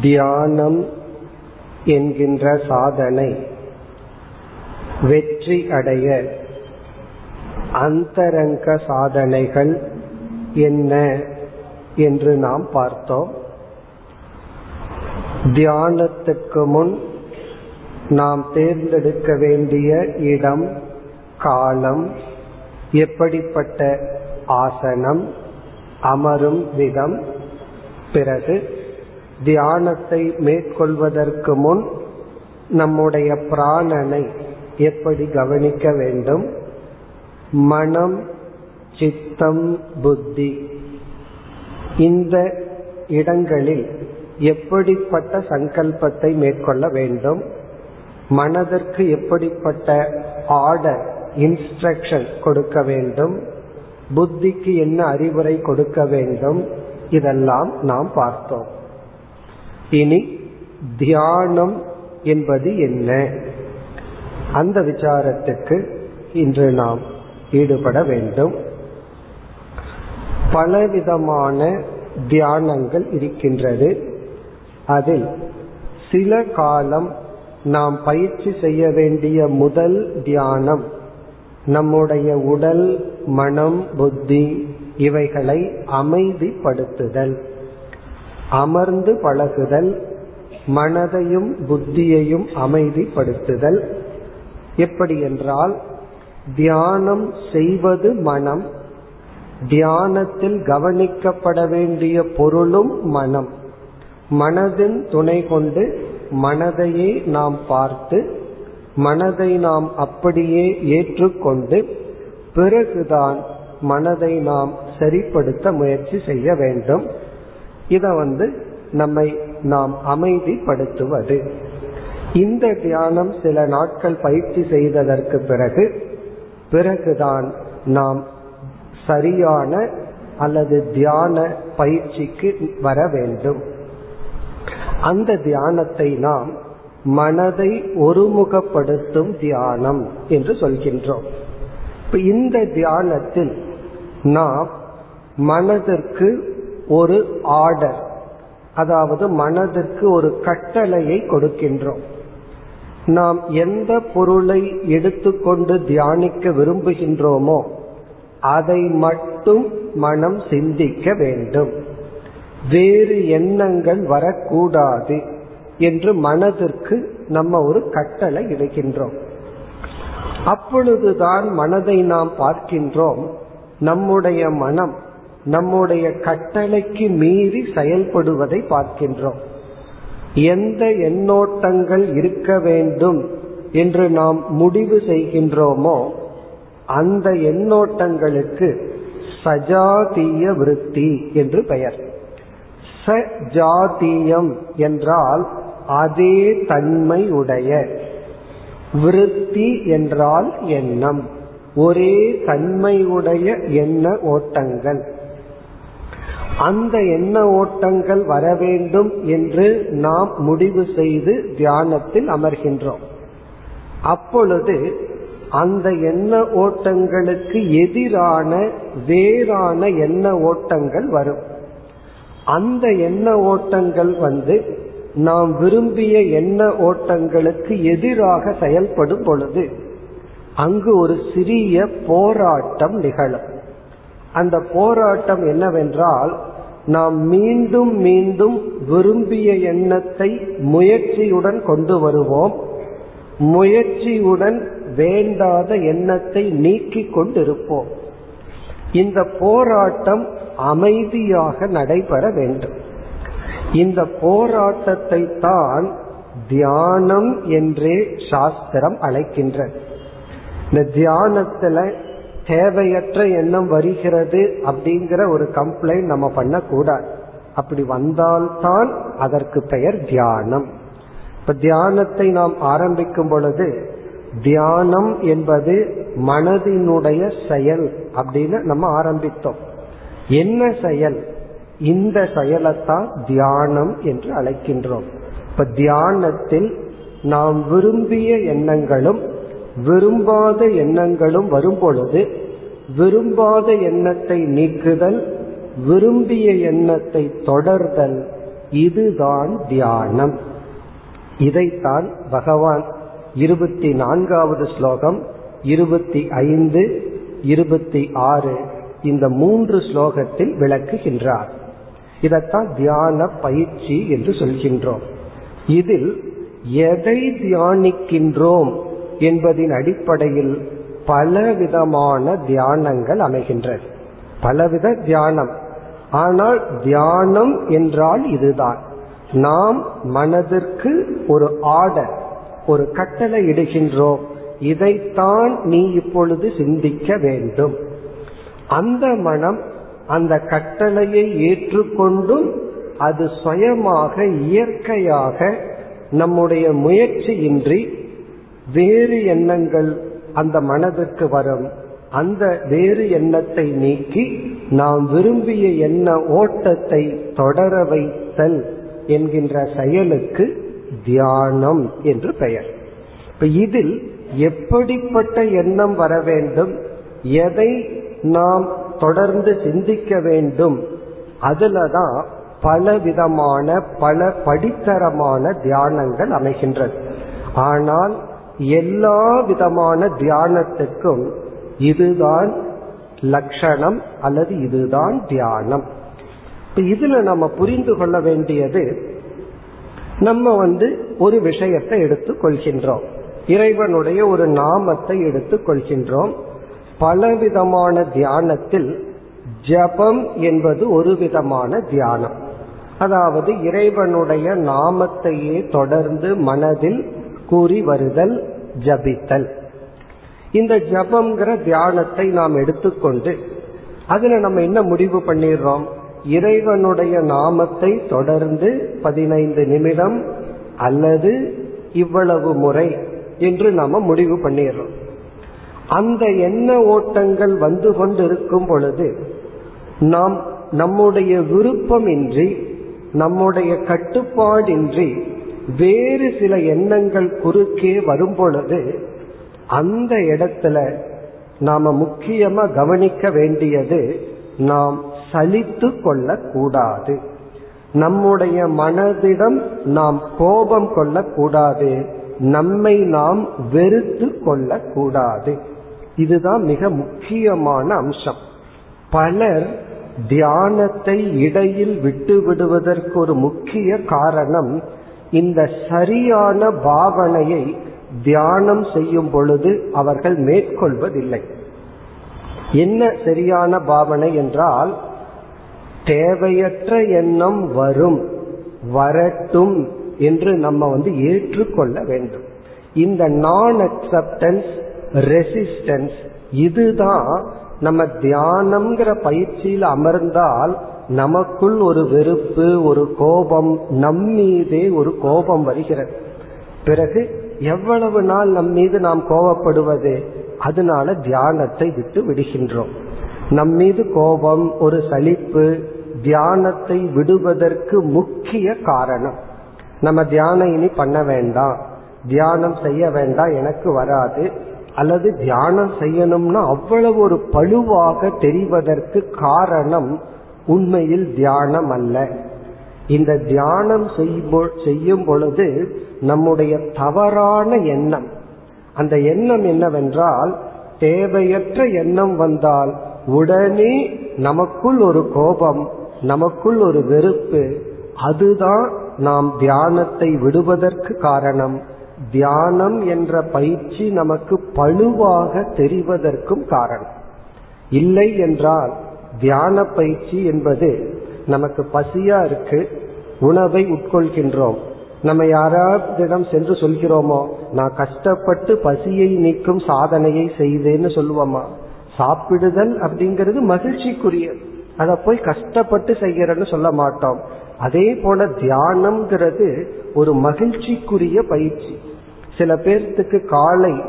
தியானம் என்கின்ற சாதனை வெற்றி அடைய அந்தரங்க சாதனைகள் என்ன என்று நாம் பார்த்தோம். தியானத்துக்கு முன் நாம் தேர்ந்தெடுக்க வேண்டிய இடம் காலம் எப்படிப்பட்ட ஆசனம் அமரும் விதம் பிறகு தியானத்தை மேற்கொள்வதற்கு முன் நம்முடைய பிராணனை எப்படி கவனிக்க வேண்டும்? மனம் சித்தம் புத்தி. இந்த இடங்களில் எப்படிப்பட்ட சங்கல்பத்தை மேற்கொள்ள வேண்டும்? மனதிற்கு எப்படிப்பட்ட ஆர்டர் இன்ஸ்ட்ரக்ஷன் கொடுக்க வேண்டும்? புத்திக்கு என்ன அறிவுரை கொடுக்க வேண்டும்? இதெல்லாம் நாம் பார்த்தோம். இனி தியானம் என்பது என்ன? அந்த விசாரத்துக்கு இன்று நாம் ஈடுபட வேண்டும். பலவிதமான தியானங்கள் இருக்கின்றது. அதில் சில காலம் நாம் பயிற்சி செய்ய வேண்டிய முதல் தியானம் நம்முடைய உடல் மனம் புத்தி இவைகளை அமைதிப்படுத்துதல். அமர்ந்து பழகுதல் மனதையும் புத்தியையும் அமைதிப்படுத்துதல். எப்படி என்றால் தியானம் செய்வது மனம் தியானத்தில் கவனிக்கப்பட வேண்டிய பொருளும் மனம். மனதின் துணை கொண்டு மனதையே நாம் பார்த்து மனதை நாம் அப்படியே ஏற்றுக்கொண்டு பிறகுதான் மனதை நாம் சரிப்படுத்த முயற்சி செய்ய வேண்டும். இத வந்து நம்மை நாம் அமைதிப்படுத்துவது. இந்த தியானம் சில நாட்கள் பயிற்சி செய்ததற்கு பிறகு பிறகுதான் நாம் சரியான அல்லது தியான பயிற்சிக்கு வர வேண்டும். அந்த தியானத்தை நாம் மனதை ஒருமுகப்படுத்தும் தியானம் என்று சொல்கின்றோம். இப்ப இந்த தியானத்தில் நாம் மனதிற்கு ஒரு ஆர்டர் அதாவது மனதிற்கு ஒரு கட்டளையை கொடுக்கின்றோம். நாம் எந்த பொருளை எடுத்துக்கொண்டு தியானிக்க விரும்புகின்றோமோ அதை மட்டும் மனம் சிந்திக்க வேண்டும். வேறு எண்ணங்கள் வரக்கூடாது என்று மனதிற்கு நம்ம ஒரு கட்டளை இடுகின்றோம். அப்பொழுதுதான் மனதை நாம் பார்க்கின்றோம். நம்முடைய மனம் நம்முடைய கட்டளைக்கு மீறி செயல்படுவதை பார்க்கின்றோம். எந்த எண்ணோட்டங்கள் இருக்க வேண்டும் என்று நாம் முடிவு செய்கின்றோமோ அந்த எண்ணோட்டங்களுக்கு சஜாதீய விருத்தி என்று பெயர். சஜாதீயம் என்றால் அதே தன்மை உடைய. விருத்தி என்றால் எண்ணம். ஒரே தன்மையுடைய எண்ண ஓட்டங்கள். அந்த எண்ண ஓட்டங்கள் வர வேண்டும் என்று நாம் முடிவு செய்து தியானத்தில் அமர்கின்றோம். அப்பொழுது அந்த எண்ண ஓட்டங்களுக்கு எதிரான வேறான எண்ண ஓட்டங்கள் வரும். அந்த எண்ண ஓட்டங்கள் வந்து நாம் விரும்பிய எண்ண ஓட்டங்களுக்கு எதிராக செயல்படும் பொழுது அங்கு ஒரு சிறிய போராட்டம் நிகழும். அந்த போராட்டம் என்னவென்றால் நாம் மீண்டும் மீண்டும் விரும்பிய எண்ணத்தை முயற்சியுடன் கொண்டு வருவோம். முயற்சியுடன் வேண்டாத எண்ணத்தை நீக்கிக் கொண்டிருப்போம். இந்த போராட்டம் அமைதியாக நடைபெற வேண்டும். இந்த போராட்டத்தை தான் தியானம் என்றே சாஸ்திரம் அழைக்கின்றது இந்த தியானத்துல தேவையற்ற எண்ணம் வருகிறது அப்படிங்கிற ஒரு கம்ப்ளைண்ட் நம்ம பண்ணக்கூடாது. அப்படி வந்தால்தான் அதற்கு பெயர் தியானம். இப்ப தியானத்தை நாம் ஆரம்பிக்கும் பொழுது தியானம் என்பது மனதினுடைய செயல் அப்படின்னு நம்ம ஆரம்பித்தோம். என்ன செயல்? இந்த செயலைத்தான் தியானம் என்று அழைக்கின்றோம். இப்ப தியானத்தில் நாம் விரும்பிய எண்ணங்களும் விரும்பாத எண்ணங்களும் வரும் பொழுது விரும்பாத எண்ணத்தை நீக்குதல் விரும்பிய எண்ணத்தை தொடர்தல் இதுதான் தியானம். இதைத்தான் பகவான் இருபத்தி நான்காவது ஸ்லோகம் இருபத்தி ஐந்து இருபத்தி ஆறு இந்த மூன்று ஸ்லோகத்தில் விளக்குகின்றார். இதத்தான் தியான பயிற்சி என்று சொல்கின்றோம். இதில் எதை தியானிக்கின்றோம்? என்பதின் அடிப்படையில் பலவிதமான தியானங்கள் அமைகின்றது பலவித தியானம். ஆனால் தியானம் என்றால் இதுதான். நாம் மனதிற்கு ஒரு ஆர்டர் ஒரு கட்டளை இடுகின்றோம். இதைத்தான் நீ இப்பொழுது சிந்திக்க வேண்டும். அந்த மனம் அந்த கட்டளையை ஏற்றுக்கொண்டும் அது சுயமாக இயற்கையாக நம்முடைய முயற்சியின்றி வேறு எண்ணங்கள் அந்த மனதிற்கு வரும். அந்த வேறு எண்ணத்தை நீக்கி நாம் விரும்பிய எண்ண ஓட்டத்தை தொடர வைத்தல் என்கின்ற செயலுக்கு தியானம் என்று பெயர். இப்ப இதில் எப்படிப்பட்ட எண்ணம் வர வேண்டும்? எதை நாம் தொடர்ந்து சிந்திக்க வேண்டும்? அதுலதான் பல விதமான பல படித்தரமான தியானங்கள் அமைகின்றது. ஆனால் எல்லா விதமான தியானத்துக்கும் இதுதான் லட்சணம் அல்லது இதுதான் தியானம். இதுல நம்ம புரிந்து கொள்ள வேண்டியது நம்ம வந்து ஒரு விஷயத்தை எடுத்து கொள்கின்றோம். இறைவனுடைய ஒரு நாமத்தை எடுத்து கொள்கின்றோம். பலவிதமான தியானத்தில் ஜபம் என்பது ஒரு விதமான தியானம். அதாவது இறைவனுடைய நாமத்தையே தொடர்ந்து மனதில் கூறி வருதல் ஜபித்தல். இந்த ஜபம்ங்கிற தியானத்தை நாம் எடுத்துக்கொண்டு அதுல நம்ம என்ன முடிவு பண்ணிடுறோம்? இறைவனுடைய நாமத்தை தொடர்ந்து பதினைந்து நிமிடம் அல்லது இவ்வளவு முறை என்று நாம முடிவு பண்ணிடுறோம். அந்த எண்ண ஓட்டங்கள் வந்து கொண்டிருக்கும் பொழுது நாம் நம்முடைய விருப்பமின்றி நம்முடைய கட்டுப்பாடின்றி வேறு சில எண்ணங்கள் குறுக்கே வரும் பொழுது அந்த இடத்துல நாம முக்கியமா கவனிக்க வேண்டியது நாம் சலித்து கொள்ளக்கூடாது. நம்முடைய மனதிடம் நாம் கோபம் கொள்ளக்கூடாது. நம்மை நாம் வெறுத்து கொள்ளக்கூடாது. இதுதான் மிக முக்கியமான அம்சம். பலர் தியானத்தை இடையில் விட்டு விடுவதற்கு ஒரு முக்கிய காரணம் இந்த சரியான பாவனையை தியானம் செய்யும் பொழுது அவர்கள் மேற்கொள்வதில்லை. என்ன சரியான பாவனை என்றால் தேவையற்ற எண்ணம் வரும் வரட்டும் என்று நம்ம வந்து ஏற்றுக்கொள்ள வேண்டும். இந்த நான் அக்செப்டன்ஸ் ரெசிஸ்டன்ஸ் இதுதான் நம்ம தியானம்ங்கிற பயிற்சியில் அமர்ந்தால் நமக்குள் ஒரு வெறுப்பு ஒரு கோபம் நம்மீதே ஒரு கோபம் வருகிறது. பிறகு எவ்வளவு நாள் நம் மீது நாம் கோபப்படுவது? அதனால தியானத்தை விட்டு விடுகின்றோம். நம் மீது கோபம் ஒரு சலிப்பு தியானத்தை விடுவதற்கு முக்கிய காரணம். நம்ம தியானம் இனி பண்ண வேண்டாம். தியானம் செய்ய வேண்டாம் எனக்கு வராது. அல்லது தியானம் செய்யணும்னா அவ்வளவு ஒரு பழுவாக தெரிவதற்கு காரணம் உண்மையில் தியானம் அல்ல இந்த தியானம் செய்யும் பொழுது நம்முடைய தவறான எண்ணம். அந்த எண்ணம் என்னவென்றால் தேவையற்ற எண்ணம் வந்தால் உடனே நமக்குள் ஒரு கோபம் நமக்குள் ஒரு வெறுப்பு. அதுதான் நாம் தியானத்தை விடுவதற்கு காரணம். தியானம் என்ற பயிற்சி நமக்கு பழுவாக தெரிவதற்கும் காரணம். இல்லை என்றால் தியான பயிற்சி என்பது நமக்கு பசியா இருக்கு உணவை உட்கொள்கின்றோம். நம்ம யாராவிடம் சென்று சொல்கிறோமோ நான் கஷ்டப்பட்டு பசியை நீக்கும் சாதனையை செய்தேன்னு சொல்லுவோமா? சாப்பிடுதல் அப்படிங்கிறது மகிழ்ச்சிக்குரியது. அதை போய் கஷ்டப்பட்டு செய்யறன்னு சொல்ல மாட்டோம். அதே போல தியானம்ங்கிறது ஒரு மகிழ்ச்சிக்குரிய பயிற்சி. சில பேர்த்துக்கு காலை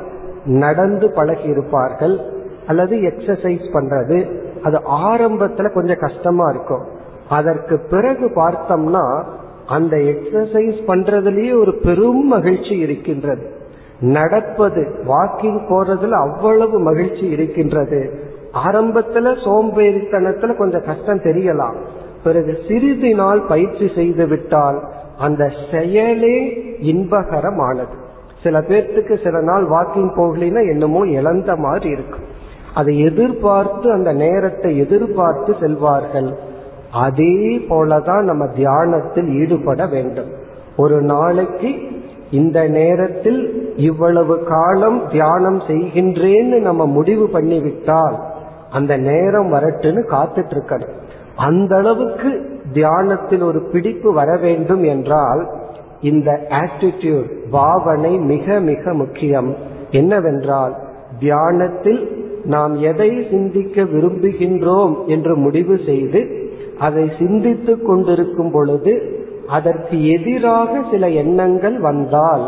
நடந்து பழகி இருப்பார்கள் அல்லது எக்ஸசைஸ் பண்றது அது ஆரம்பத்துல கொஞ்சம் கஷ்டமா இருக்கும். அதற்கு பிறகு பார்த்தோம்னா அந்த எக்ஸசைஸ் பண்றதுலயே ஒரு பெரும் மகிழ்ச்சி இருக்கின்றது. நடப்பது வாக்கிங் போறதுல அவ்வளவு மகிழ்ச்சி இருக்கின்றது. ஆரம்பத்துல சோம்பேறித்தனத்துல கொஞ்சம் கஷ்டம் தெரியலாம். பிறகு சிறிது நாள் பயிற்சி செய்து விட்டால் அந்த செயலே இன்பகரமானது. சில பேர்த்துக்கு சில நாள் வாக்கிங் போகலினா என்னமோ இழந்த மாதிரி இருக்கும். அதை எதிர்பார்த்து அந்த நேரத்தை எதிர்பார்த்து செல்வார்கள். அதே போலதான் நம்ம தியானத்தில் ஈடுபட வேண்டும். ஒரு நாளைக்கு இந்த நேரத்தில் இவ்வளவு காலம் தியானம் செய்கின்றேன்னு நம்ம முடிவு பண்ணிவிட்டால் அந்த நேரம் வரட்டுன்னு காத்துட்டு இருக்கணும் அந்த அளவுக்கு தியானத்தில் ஒரு பிடிப்பு வர வேண்டும் என்றால் இந்த ஆட்டிடியூட் பாவனை மிக மிக முக்கியம். என்னவென்றால் தியானத்தில் நாம் எதை சிந்திக்க விரும்புகின்றோம் என்று முடிவு செய்து அதை சிந்தித்துக் கொண்டிருக்கும் பொழுது அதற்கு எதிராக சில எண்ணங்கள் வந்தால்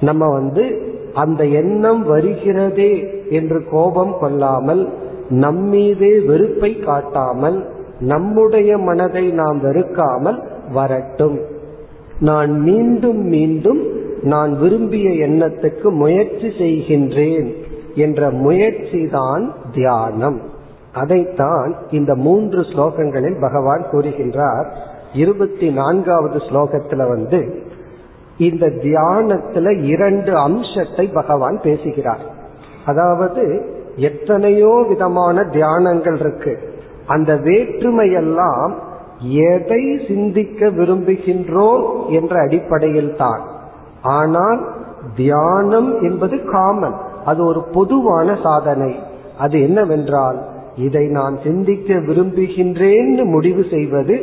நம்ம வந்து அந்த எண்ணம் வருகிறதே என்று கோபம் கொள்ளாமல் நம்மீதே வெறுப்பை காட்டாமல் நம்முடைய மனதை நாம் வெறுக்காமல் வரட்டும். நான் மீண்டும் மீண்டும் நான் விரும்பிய எண்ணத்துக்கு முயற்சி செய்கின்றேன். என்ற முயற்சி தான் தியானம். அதைத்தான் இந்த மூன்று ஸ்லோகங்களில் பகவான் கூறுகின்றார். இருபத்தி நான்காவது ஸ்லோகத்துல வந்து இந்த தியானத்துல இரண்டு அம்சத்தை பகவான் பேசுகிறார். அதாவது எத்தனையோ விதமான தியானங்கள் இருக்கு. அந்த வேற்றுமையெல்லாம் எதை சிந்திக்க விரும்புகின்றோம் என்ற அடிப்படையில் தான் ஆனால் தியானம் என்பது காமன். அது ஒரு பொதுவான சாதனை. அது என்னவென்றால் இதை நான் சிந்திக்க விரும்புகின்றேன்னு முடிவு செய்வது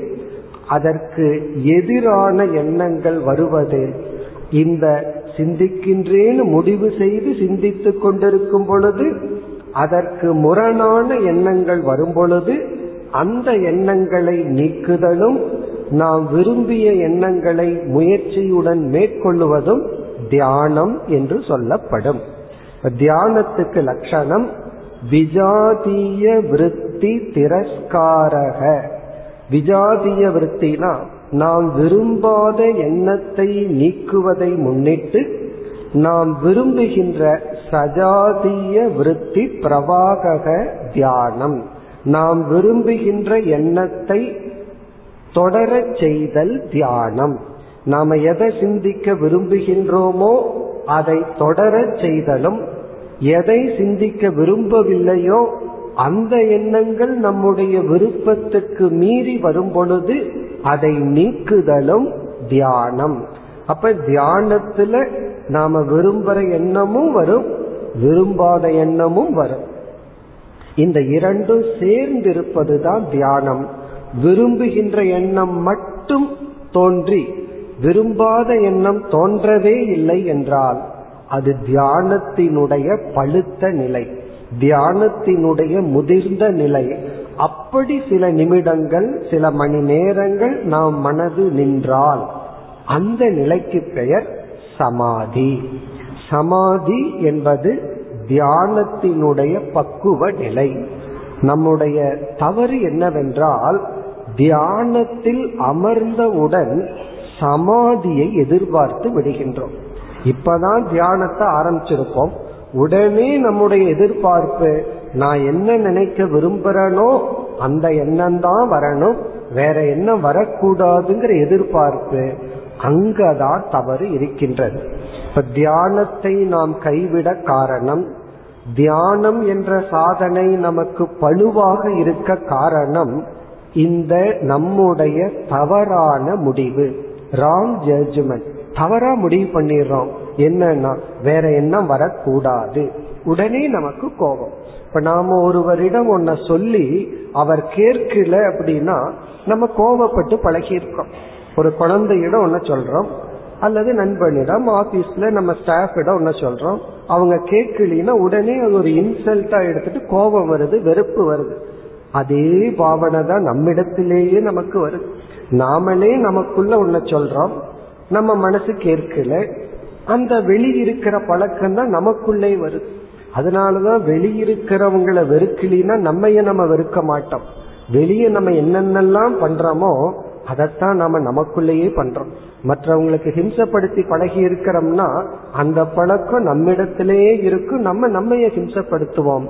அதற்கு எதிரான எண்ணங்கள் வருவது. இந்த சிந்திக்கின்றேன்னு முடிவு செய்து சிந்தித்துக் கொண்டிருக்கும் பொழுது அதற்கு முரணான எண்ணங்கள் வரும் பொழுது அந்த எண்ணங்களை நீக்குதலும் நாம் விரும்பிய எண்ணங்களை முயற்சியுடன் மேற்கொள்ளுவதும் தியானம் என்று சொல்லப்படும். தியானத்துக்கு லட்சணம் விஜாதிய விருத்தி திரஸ்காரக. விஜாதிய விருத்தினா நாம் விரும்பாத எண்ணத்தை நீக்குவதை முன்னிட்டு நாம் விரும்புகின்ற சஜாதிய விருத்தி பிரவாகக தியானம். நாம் விரும்புகின்ற எண்ணத்தை தொடரச் செய்தல் தியானம். நாம எதை சிந்திக்க விரும்புகின்றோமோ அதை தொடரச் செய்தலும் எதை சிந்திக்க விரும்பவில்லையோ அந்த எண்ணங்கள் நம்முடைய விருப்பத்துக்கு மீறி வரும் பொழுது அதை நீக்குதலும் தியானம். அப்ப தியானத்துல நாம விரும்புற எண்ணமும் வரும் விரும்பாத எண்ணமும் வரும். இந்த இரண்டும் சேர்ந்திருப்பதுதான் தியானம். விரும்புகின்ற எண்ணம் மட்டும் தோன்றி விரும்பாத எண்ணம் தோன்றவே இல்லை என்றால் அது தியானத்தினுடைய பழுத்த நிலை தியானத்தினுடைய முதிர்ந்த நிலை. அப்படி சில நிமிடங்கள் சில மணி நேரங்கள் நாம் மனது நின்றால் அந்த நிலைக்கு பெயர் சமாதி. சமாதி என்பது தியானத்தினுடைய பக்குவ நிலை. நம்முடைய தவறு என்னவென்றால் தியானத்தில் அமர்ந்தவுடன் சமாதியை எதிர்பார்த்து விடுகின்றோம். இப்பதான் தியானத்தை ஆரம்பிச்சிருப்போம் உடனே நம்முடைய எதிர்பார்ப்பு நான் என்ன நினைக்க விரும்புறனோ அந்த எண்ணம் தான் வரணும். வேற என்ன வரக்கூடாதுங்கிற எதிர்பார்ப்பு அங்கதான் தவறு இருக்கின்றது. இப்ப தியானத்தை நாம் கைவிட காரணம் தியானம் என்ற சாதனை நமக்கு பழுவாக இருக்க காரணம் இந்த நம்முடைய தவறான முடிவு. ராங் ஜட்ஜ்மெண்ட் தவறா முடிவு பண்ணிடுறோம். என்னன்னா வேற எண்ணம் வரக்கூடாது. உடனே நமக்கு கோபம். இப்ப நாம ஒருவரிடம் ஒன்ன சொல்லி அவர் கேட்கல அப்படின்னா நம்ம கோபப்பட்டு பழகியிருக்கோம். ஒரு குழந்தையிடம் ஒன்ன சொல்றோம். அல்லது நண்பனிடம் ஆபீஸ்ல நம்ம ஸ்டாஃபிடம் ஒன்ன சொல்றோம். அவங்க கேட்கலினா உடனே அது ஒரு இன்சல்ட்டா எடுத்துட்டு கோபம் வருது வெறுப்பு வருது. அதே பாவனை தான் நம்மிடத்திலேயே நமக்கு வருது. நாமளே நமக்குள்ள ஒன்ன சொல்றோம். நம்ம மனசு கேட்கல அந்த வெளியிருக்கிற பழக்கம் தான் நமக்குள்ளே வருது. அதனாலதான் வெளியிருக்கிறவங்களை வெறுக்கலினா நம்மைய நம்ம வெறுக்க மாட்டோம். வெளியே நம்ம என்னென்னலாம் பண்றோமோ அதைத்தான் நாம நமக்குள்ளேயே பண்றோம். மற்றவங்களுக்கு ஹிம்சப்படுத்தி பழகி இருக்கிறோம்னா அந்த பழக்கம் நம்மிடத்திலேயே இருக்கும் நம்ம நம்மைய ஹிம்சப்படுத்துவோம்.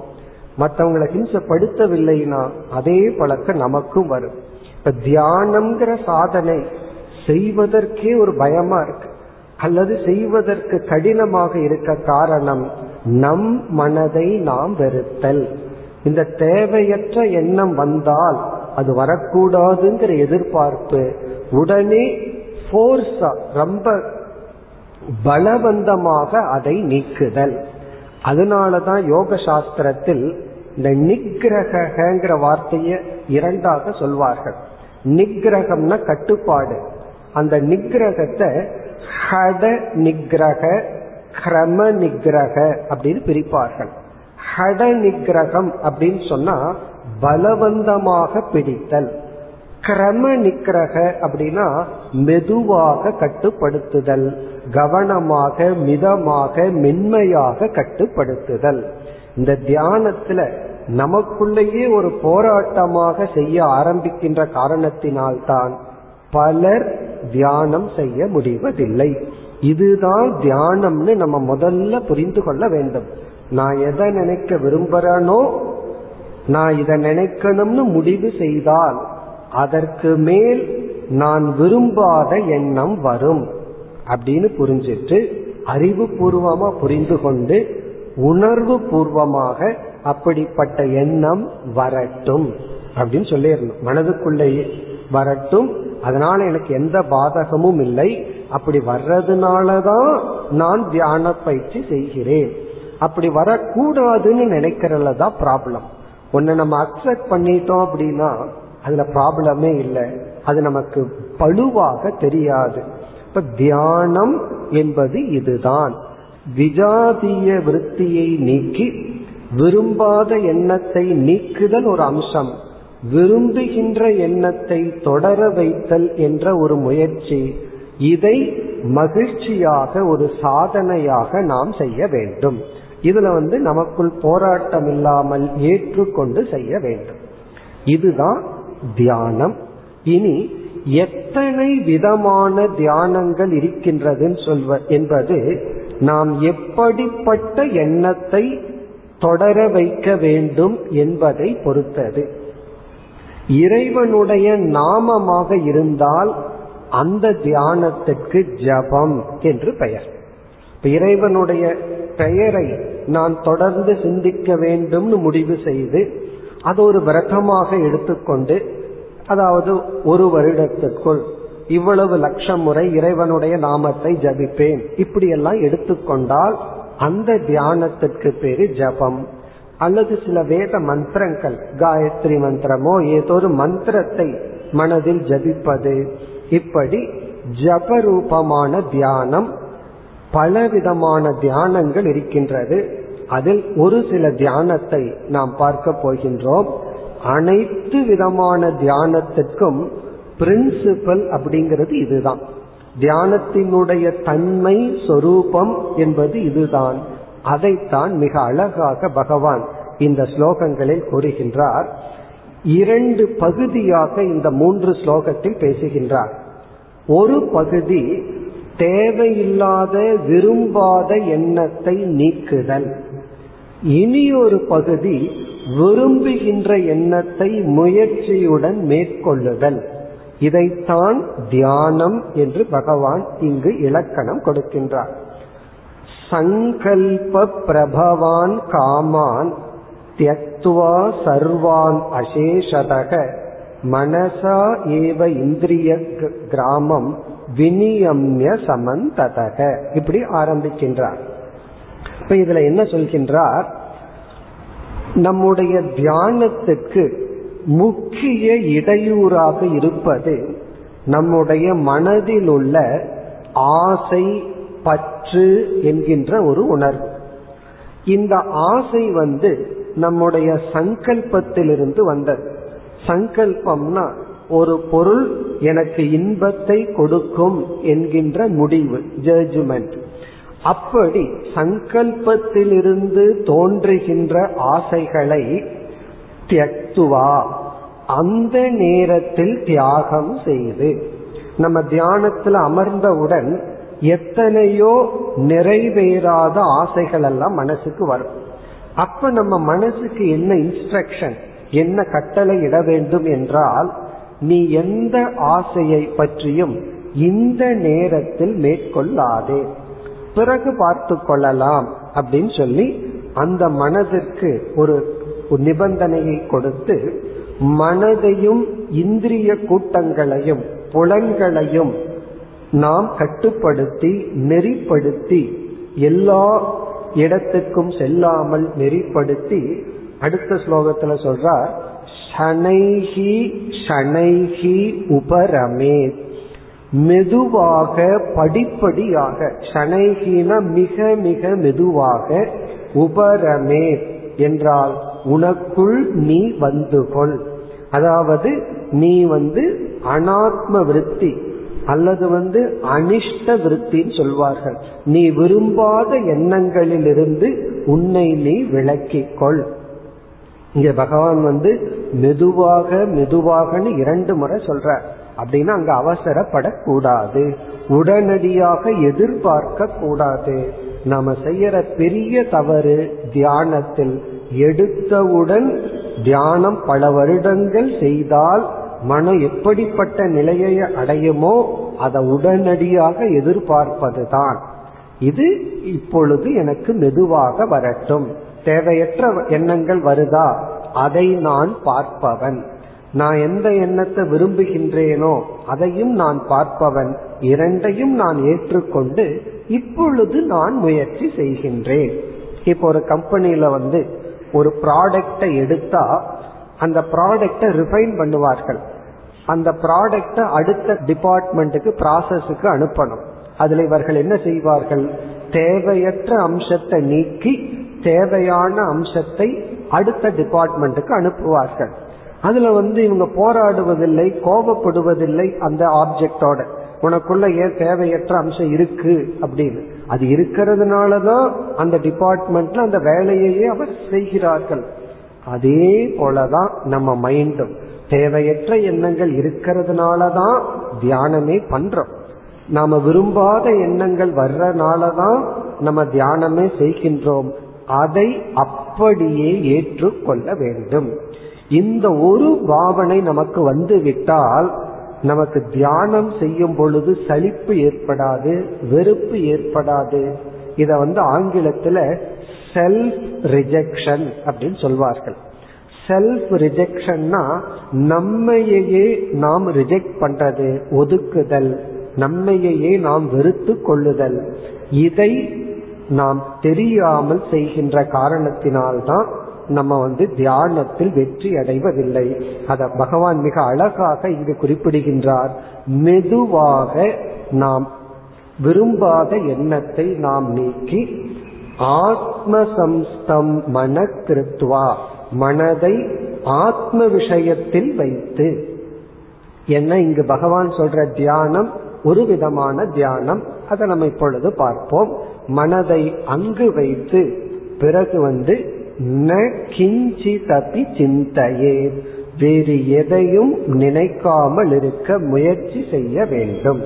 மற்றவங்களை ஹிம்சப்படுத்தவில்லைனா அதே பழக்கம் நமக்கும் வரும். இப்ப தியானம்ங்கிற சாதனை செய்வதற்கே ஒரு பயமா இருக்கு. அல்லது செய்வதற்கு கடினமாக இருக்க காரணம் நம் மனதை நாம் வெறுத்தல். இந்த தேவையற்ற எண்ணம் வந்தால் அது வரக்கூடாதுங்கிற எதிர்பார்ப்பு உடனே போர்ஸா ரொம்ப பலவந்தமாக அதை நீக்குதல். அதனாலதான் யோக சாஸ்திரத்தில் இந்த நிகிரகங்கிற வார்த்தையை இரண்டாக சொல்வார்கள். நிகிரகம்னா கட்டுப்பாடு. அந்த நிகிரகத்தை ஹட நிகிரக கிரம நிகிரக அப்படின்னு பிரிப்பார்கள். ஹட நிகிரகம் அப்படின்னு சொன்னா பலவந்தமாக பிடித்தல். கிரம நிக்கிரக அப்படின்னா மெதுவாக கட்டுப்படுத்துதல் கவனமாக மிதமாக மென்மையாக கட்டுப்படுத்துதல். இந்த தியானத்துல நமக்குள்ளேயே ஒரு போராட்டமாக செய்ய ஆரம்பிக்கின்ற காரணத்தினால்தான் பலர் தியானம் செய்ய முடிவதில்லை. இதுதான் தியானம்னு நம்ம முதல்ல புரிந்து கொள்ள வேண்டும். நான் எதை நினைக்க விரும்புறேனோ நான் இதை நினைக்கணும்னு முடிவு செய்தால் அதற்கு மேல் நான் விரும்பாத எண்ணம் வரும். அப்படின்னு புரிஞ்சிட்டு அறிவுபூர்வமா புரிந்து கொண்டு உணர்வு பூர்வமாக அப்படிப்பட்ட எண்ணம் வரட்டும் அப்படின்னு சொல்லிடணும். மனதுக்குள்ளேயே வரட்டும். அதனால எனக்கு எந்த பாதகமும் இல்லை. அப்படி வர்றதுனாலதான் நான் தியான பயிற்சி செய்கிறேன். அப்படி வரக்கூடாதுன்னு நினைக்கிறதுல தான் ப்ராப்ளம் ஒன்னு நம்ம அக்செப்ட் பண்ணிட்டோம் அப்படின்னா அதுல ப்ராப்ளமே இல்லை. அது நமக்கு பழுவாக தெரியாது. இப்ப தியானம் என்பது இதுதான். விஜாதிய விருத்தியை நீக்கி விரும்பாத எண்ணத்தை நீக்குதல் ஒரு அம்சம். விரும்புகின்ற எண்ணத்தை தொடர வைத்தல் என்ற ஒரு முயற்சி. இதை மகிழ்ச்சியாக ஒரு சாதனையாக நாம் செய்ய வேண்டும். இதுல வந்து நமக்குள் போராட்டம் இல்லாமல் ஏற்றுக்கொண்டு செய்ய வேண்டும். இதுதான் தியானம். இனி எத்தனை விதமான தியானங்கள் இருக்கின்றதுன்னு சொல்வ என்பது நாம் எப்படிப்பட்ட எண்ணத்தை தொடர வைக்க வேண்டும் என்பதை பொறுத்தது. இறைவனுடைய நாமமாக இருந்தால் அந்த தியானத்திற்கு ஜபம் என்று பெயர். இறைவனுடைய பெயரை நான் தொடர்ந்து சிந்திக்க வேண்டும்னு முடிவு செய்து அது ஒரு விரதமாக எடுத்துக்கொண்டு அதாவது ஒரு வருடத்திற்குள் இவ்வளவு லட்சம் முறை இறைவனுடைய நாமத்தை ஜபிப்பேன். இப்படியெல்லாம் எடுத்துக்கொண்டால் அந்த தியானத்திற்கு பேரு ஜபம். அல்லது சில வேத மந்திரங்கள் காயத்ரி மந்திரமோ ஏதோ ஒரு மந்திரத்தை மனதில் ஜபிப்பது. இப்படி ஜபரூபமான தியானம் பலவிதமான தியானங்கள் இருக்கின்றது. அதில் ஒரு சில தியானத்தை நாம் பார்க்க போகின்றோம். அனைத்து விதமான தியானத்திற்கும் பிரின்சிபல் அப்படிங்கிறது இதுதான். தியானத்தினுடைய தன்மை சொரூபம் என்பது இதுதான். அதைத்தான் மிக அழகாக பகவான் இந்த ஸ்லோகங்களில் கூறுகின்றார். இரண்டு பகுதியாக இந்த மூன்று ஸ்லோகத்தில் பேசுகின்றார். ஒரு பகுதி தேவையில்லாத விரும்பாத எண்ணத்தை நீக்குதல். இனி ஒரு பகுதி விரும்புகின்ற எண்ணத்தை முயற்சியுடன் மேற்கொள்ளுதல். இதைத்தான் தியானம் என்று பகவான் இங்கு இலக்கணம் கொடுக்கின்றார். சங்கல்ப பிரபவான் காமான் தியக்துவா சர்வான் அசேஷதக. மனசா ஏவ இந்திரிய கிராமம் வினியம்ய சமந்ததக. இப்படி ஆரம்பிக்கின்றார். இப்ப இதுல என்ன சொல்கின்றார்? நம்முடைய தியானத்துக்கு முக்கிய இடையூறாக இருப்பது நம்முடைய மனதில் உள்ள ஆசை பற்று என்கின்ற ஒரு உணர்வு. இந்த ஆசை வந்து நம்முடைய சங்கல்பத்திலிருந்து வந்தது. சங்கல்பம்னா ஒரு பொருள் எனக்கு இன்பத்தை கொடுக்கும் என்கின்ற முடிவு ஜட்ஜ்மெண்ட் அப்படி சங்கல்பத்திலிருந்து தோன்றுகின்ற ஆசைகளை தியக்துவா. அந்த நேரத்தில் தியாகம் செய்து நம்ம தியானத்துல அமர்ந்தவுடன் எத்தனையோ நிறைவேறாத ஆசைகள் எல்லாம் மனசுக்கு வரும். அப்ப நம்ம மனசுக்கு என்ன இன்ஸ்ட்ரக்ஷன் என்ன கட்டளை இட வேண்டும் என்றால் நீ எந்த ஆசையை பற்றியும் இந்த நேரத்தில் மேற்கொள்ளாதே. பிறகு பார்த்து கொள்ளலாம் அப்படின்னு சொல்லி அந்த மனதிற்கு ஒரு நிபந்தனையை கொடுத்து மனதையும் இந்திரிய கூட்டங்களையும் புலன்களையும் நாம் கட்டுப்படுத்தி நெறிப்படுத்தி எல்லா இடத்துக்கும் செல்லாமல் நெறிப்படுத்தி அடுத்த ஸ்லோகத்துல சொல்றார் ஷனைஹி ஷனைஹி உபரமே. மெதுவாக படிப்படியாக ஷனைஹின மிக மிக மெதுவாக உபரமே என்றால் உனக்குள் நீ வந்து கொள் அதாவது நீ வந்து அனாத்ம விருத்தி அல்லது வந்து அனிஷ்ட விருத்தின்னு சொல்வார்கள். நீ விரும்பாத எண்ணங்களிலிருந்து உன்னை நீ விளக்கிக் கொள் இங்க பகவான் வந்து மெதுவாக மெதுவாகன்னு இரண்டு முறை சொல்ற அப்படின்னா அங்க அவசரப்படக்கூடாது. உடனடியாக எதிர்பார்க்க கூடாது நாம செய்யற பெரிய தவறு தியானத்தில். எடுத்தவுடன் தியானம் பல வருடங்கள் செய்தால் மனம் எப்படிப்பட்ட நிலையை அடையுமோ அதை உடனடியாக எதிர்பார்ப்பதுதான். இது இப்பொழுது எனக்கு மெதுவாக வரட்டும். தேவையற்ற எண்ணங்கள் வருதா? அதை நான் பார்ப்பவன். நான் எந்த எண்ணத்தை விரும்புகின்றேனோ அதையும் நான் பார்ப்பவன். இரண்டையும் நான் ஏற்றுக்கொண்டு இப்பொழுது நான் முயற்சி செய்கின்றேன். இப்போ ஒரு கம்பெனியில வந்து ஒரு ப்ராடக்டை எடுத்தா அந்த ப்ராடக்டை ரிஃபைன் பண்ணுவார்கள். அந்த ப்ராடக்டை அடுத்த டிபார்ட்மெண்ட்டுக்கு ப்ராசஸுக்கு அனுப்பணும். அதுல இவர்கள் என்ன செய்வார்கள்? தேவையற்ற அம்சத்தை நீக்கி தேவையான அம்சத்தை அடுத்த டிபார்ட்மெண்ட்டுக்கு அனுப்புவார்கள். அதுல வந்து இவங்க போராடுவதில்லை கோபப்படுவதில்லை அந்த ஆப்ஜெக்டோட உனக்குள்ள ஏன் தேவையற்ற அம்சம் இருக்கு? அப்படின்னு. அது இருக்கிறதுனால தான் அந்த டிபார்ட்மெண்ட்ல அந்த வேலையையே அவர் செய்கிறார்கள். அதே போலதான் நம்ம மைண்டும். தேவையற்ற எண்ணங்கள் இருக்கிறதுனால தான் தியானமே பண்றோம். நாம விரும்பாத எண்ணங்கள் வர்றனாலதான் நம்ம தியானமே செய்கின்றோம். அதை அப்படியே ஏற்றுக்கொள்ள வேண்டும். இந்த ஒரு பாவனை நமக்கு வந்து விட்டால் நமக்கு தியானம் செய்யும் பொழுது சலிப்பு ஏற்படாது வெறுப்பு ஏற்படாது. இத வந்து ஆங்கிலத்துல செல்ஃப் ரிஜெக்ஷன் அப்படின்னு சொல்வார்கள். செல்ஃப் ரிஜெக்ஷன்னா நம்மையே நாம் ரிஜெக்ட் பண்றது ஒதுக்குதல். நம்மையே நாம் வெறுத்து கொள்ளுதல். இதை நாம் தெரியாமல் செய்கின்ற காரணத்தினால்தான் நம்ம வந்து தியானத்தில் வெற்றி அடைவதில்லை. அத பகவான் மிக அழகாக இங்கு குறிப்பிடுகின்றார். மெதுவாக நாம் விரும்பாத எண்ணத்தை நாம் நீக்கி ஆத்மசம்ஸ்தம் மன கிருத்வா மனதை ஆத்ம விஷயத்தில் வைத்து என்ன இங்கு பகவான் சொல்ற தியானம் ஒரு விதமான தியானம் அதை நம்ம இப்பொழுது பார்ப்போம். மனதை அங்கு வைத்து பிறகு வந்து ந கிஞ்சி தப்பி சிந்தையே வேறு எதையும் நினைக்காமல் இருக்க முயற்சி செய்ய வேண்டும்.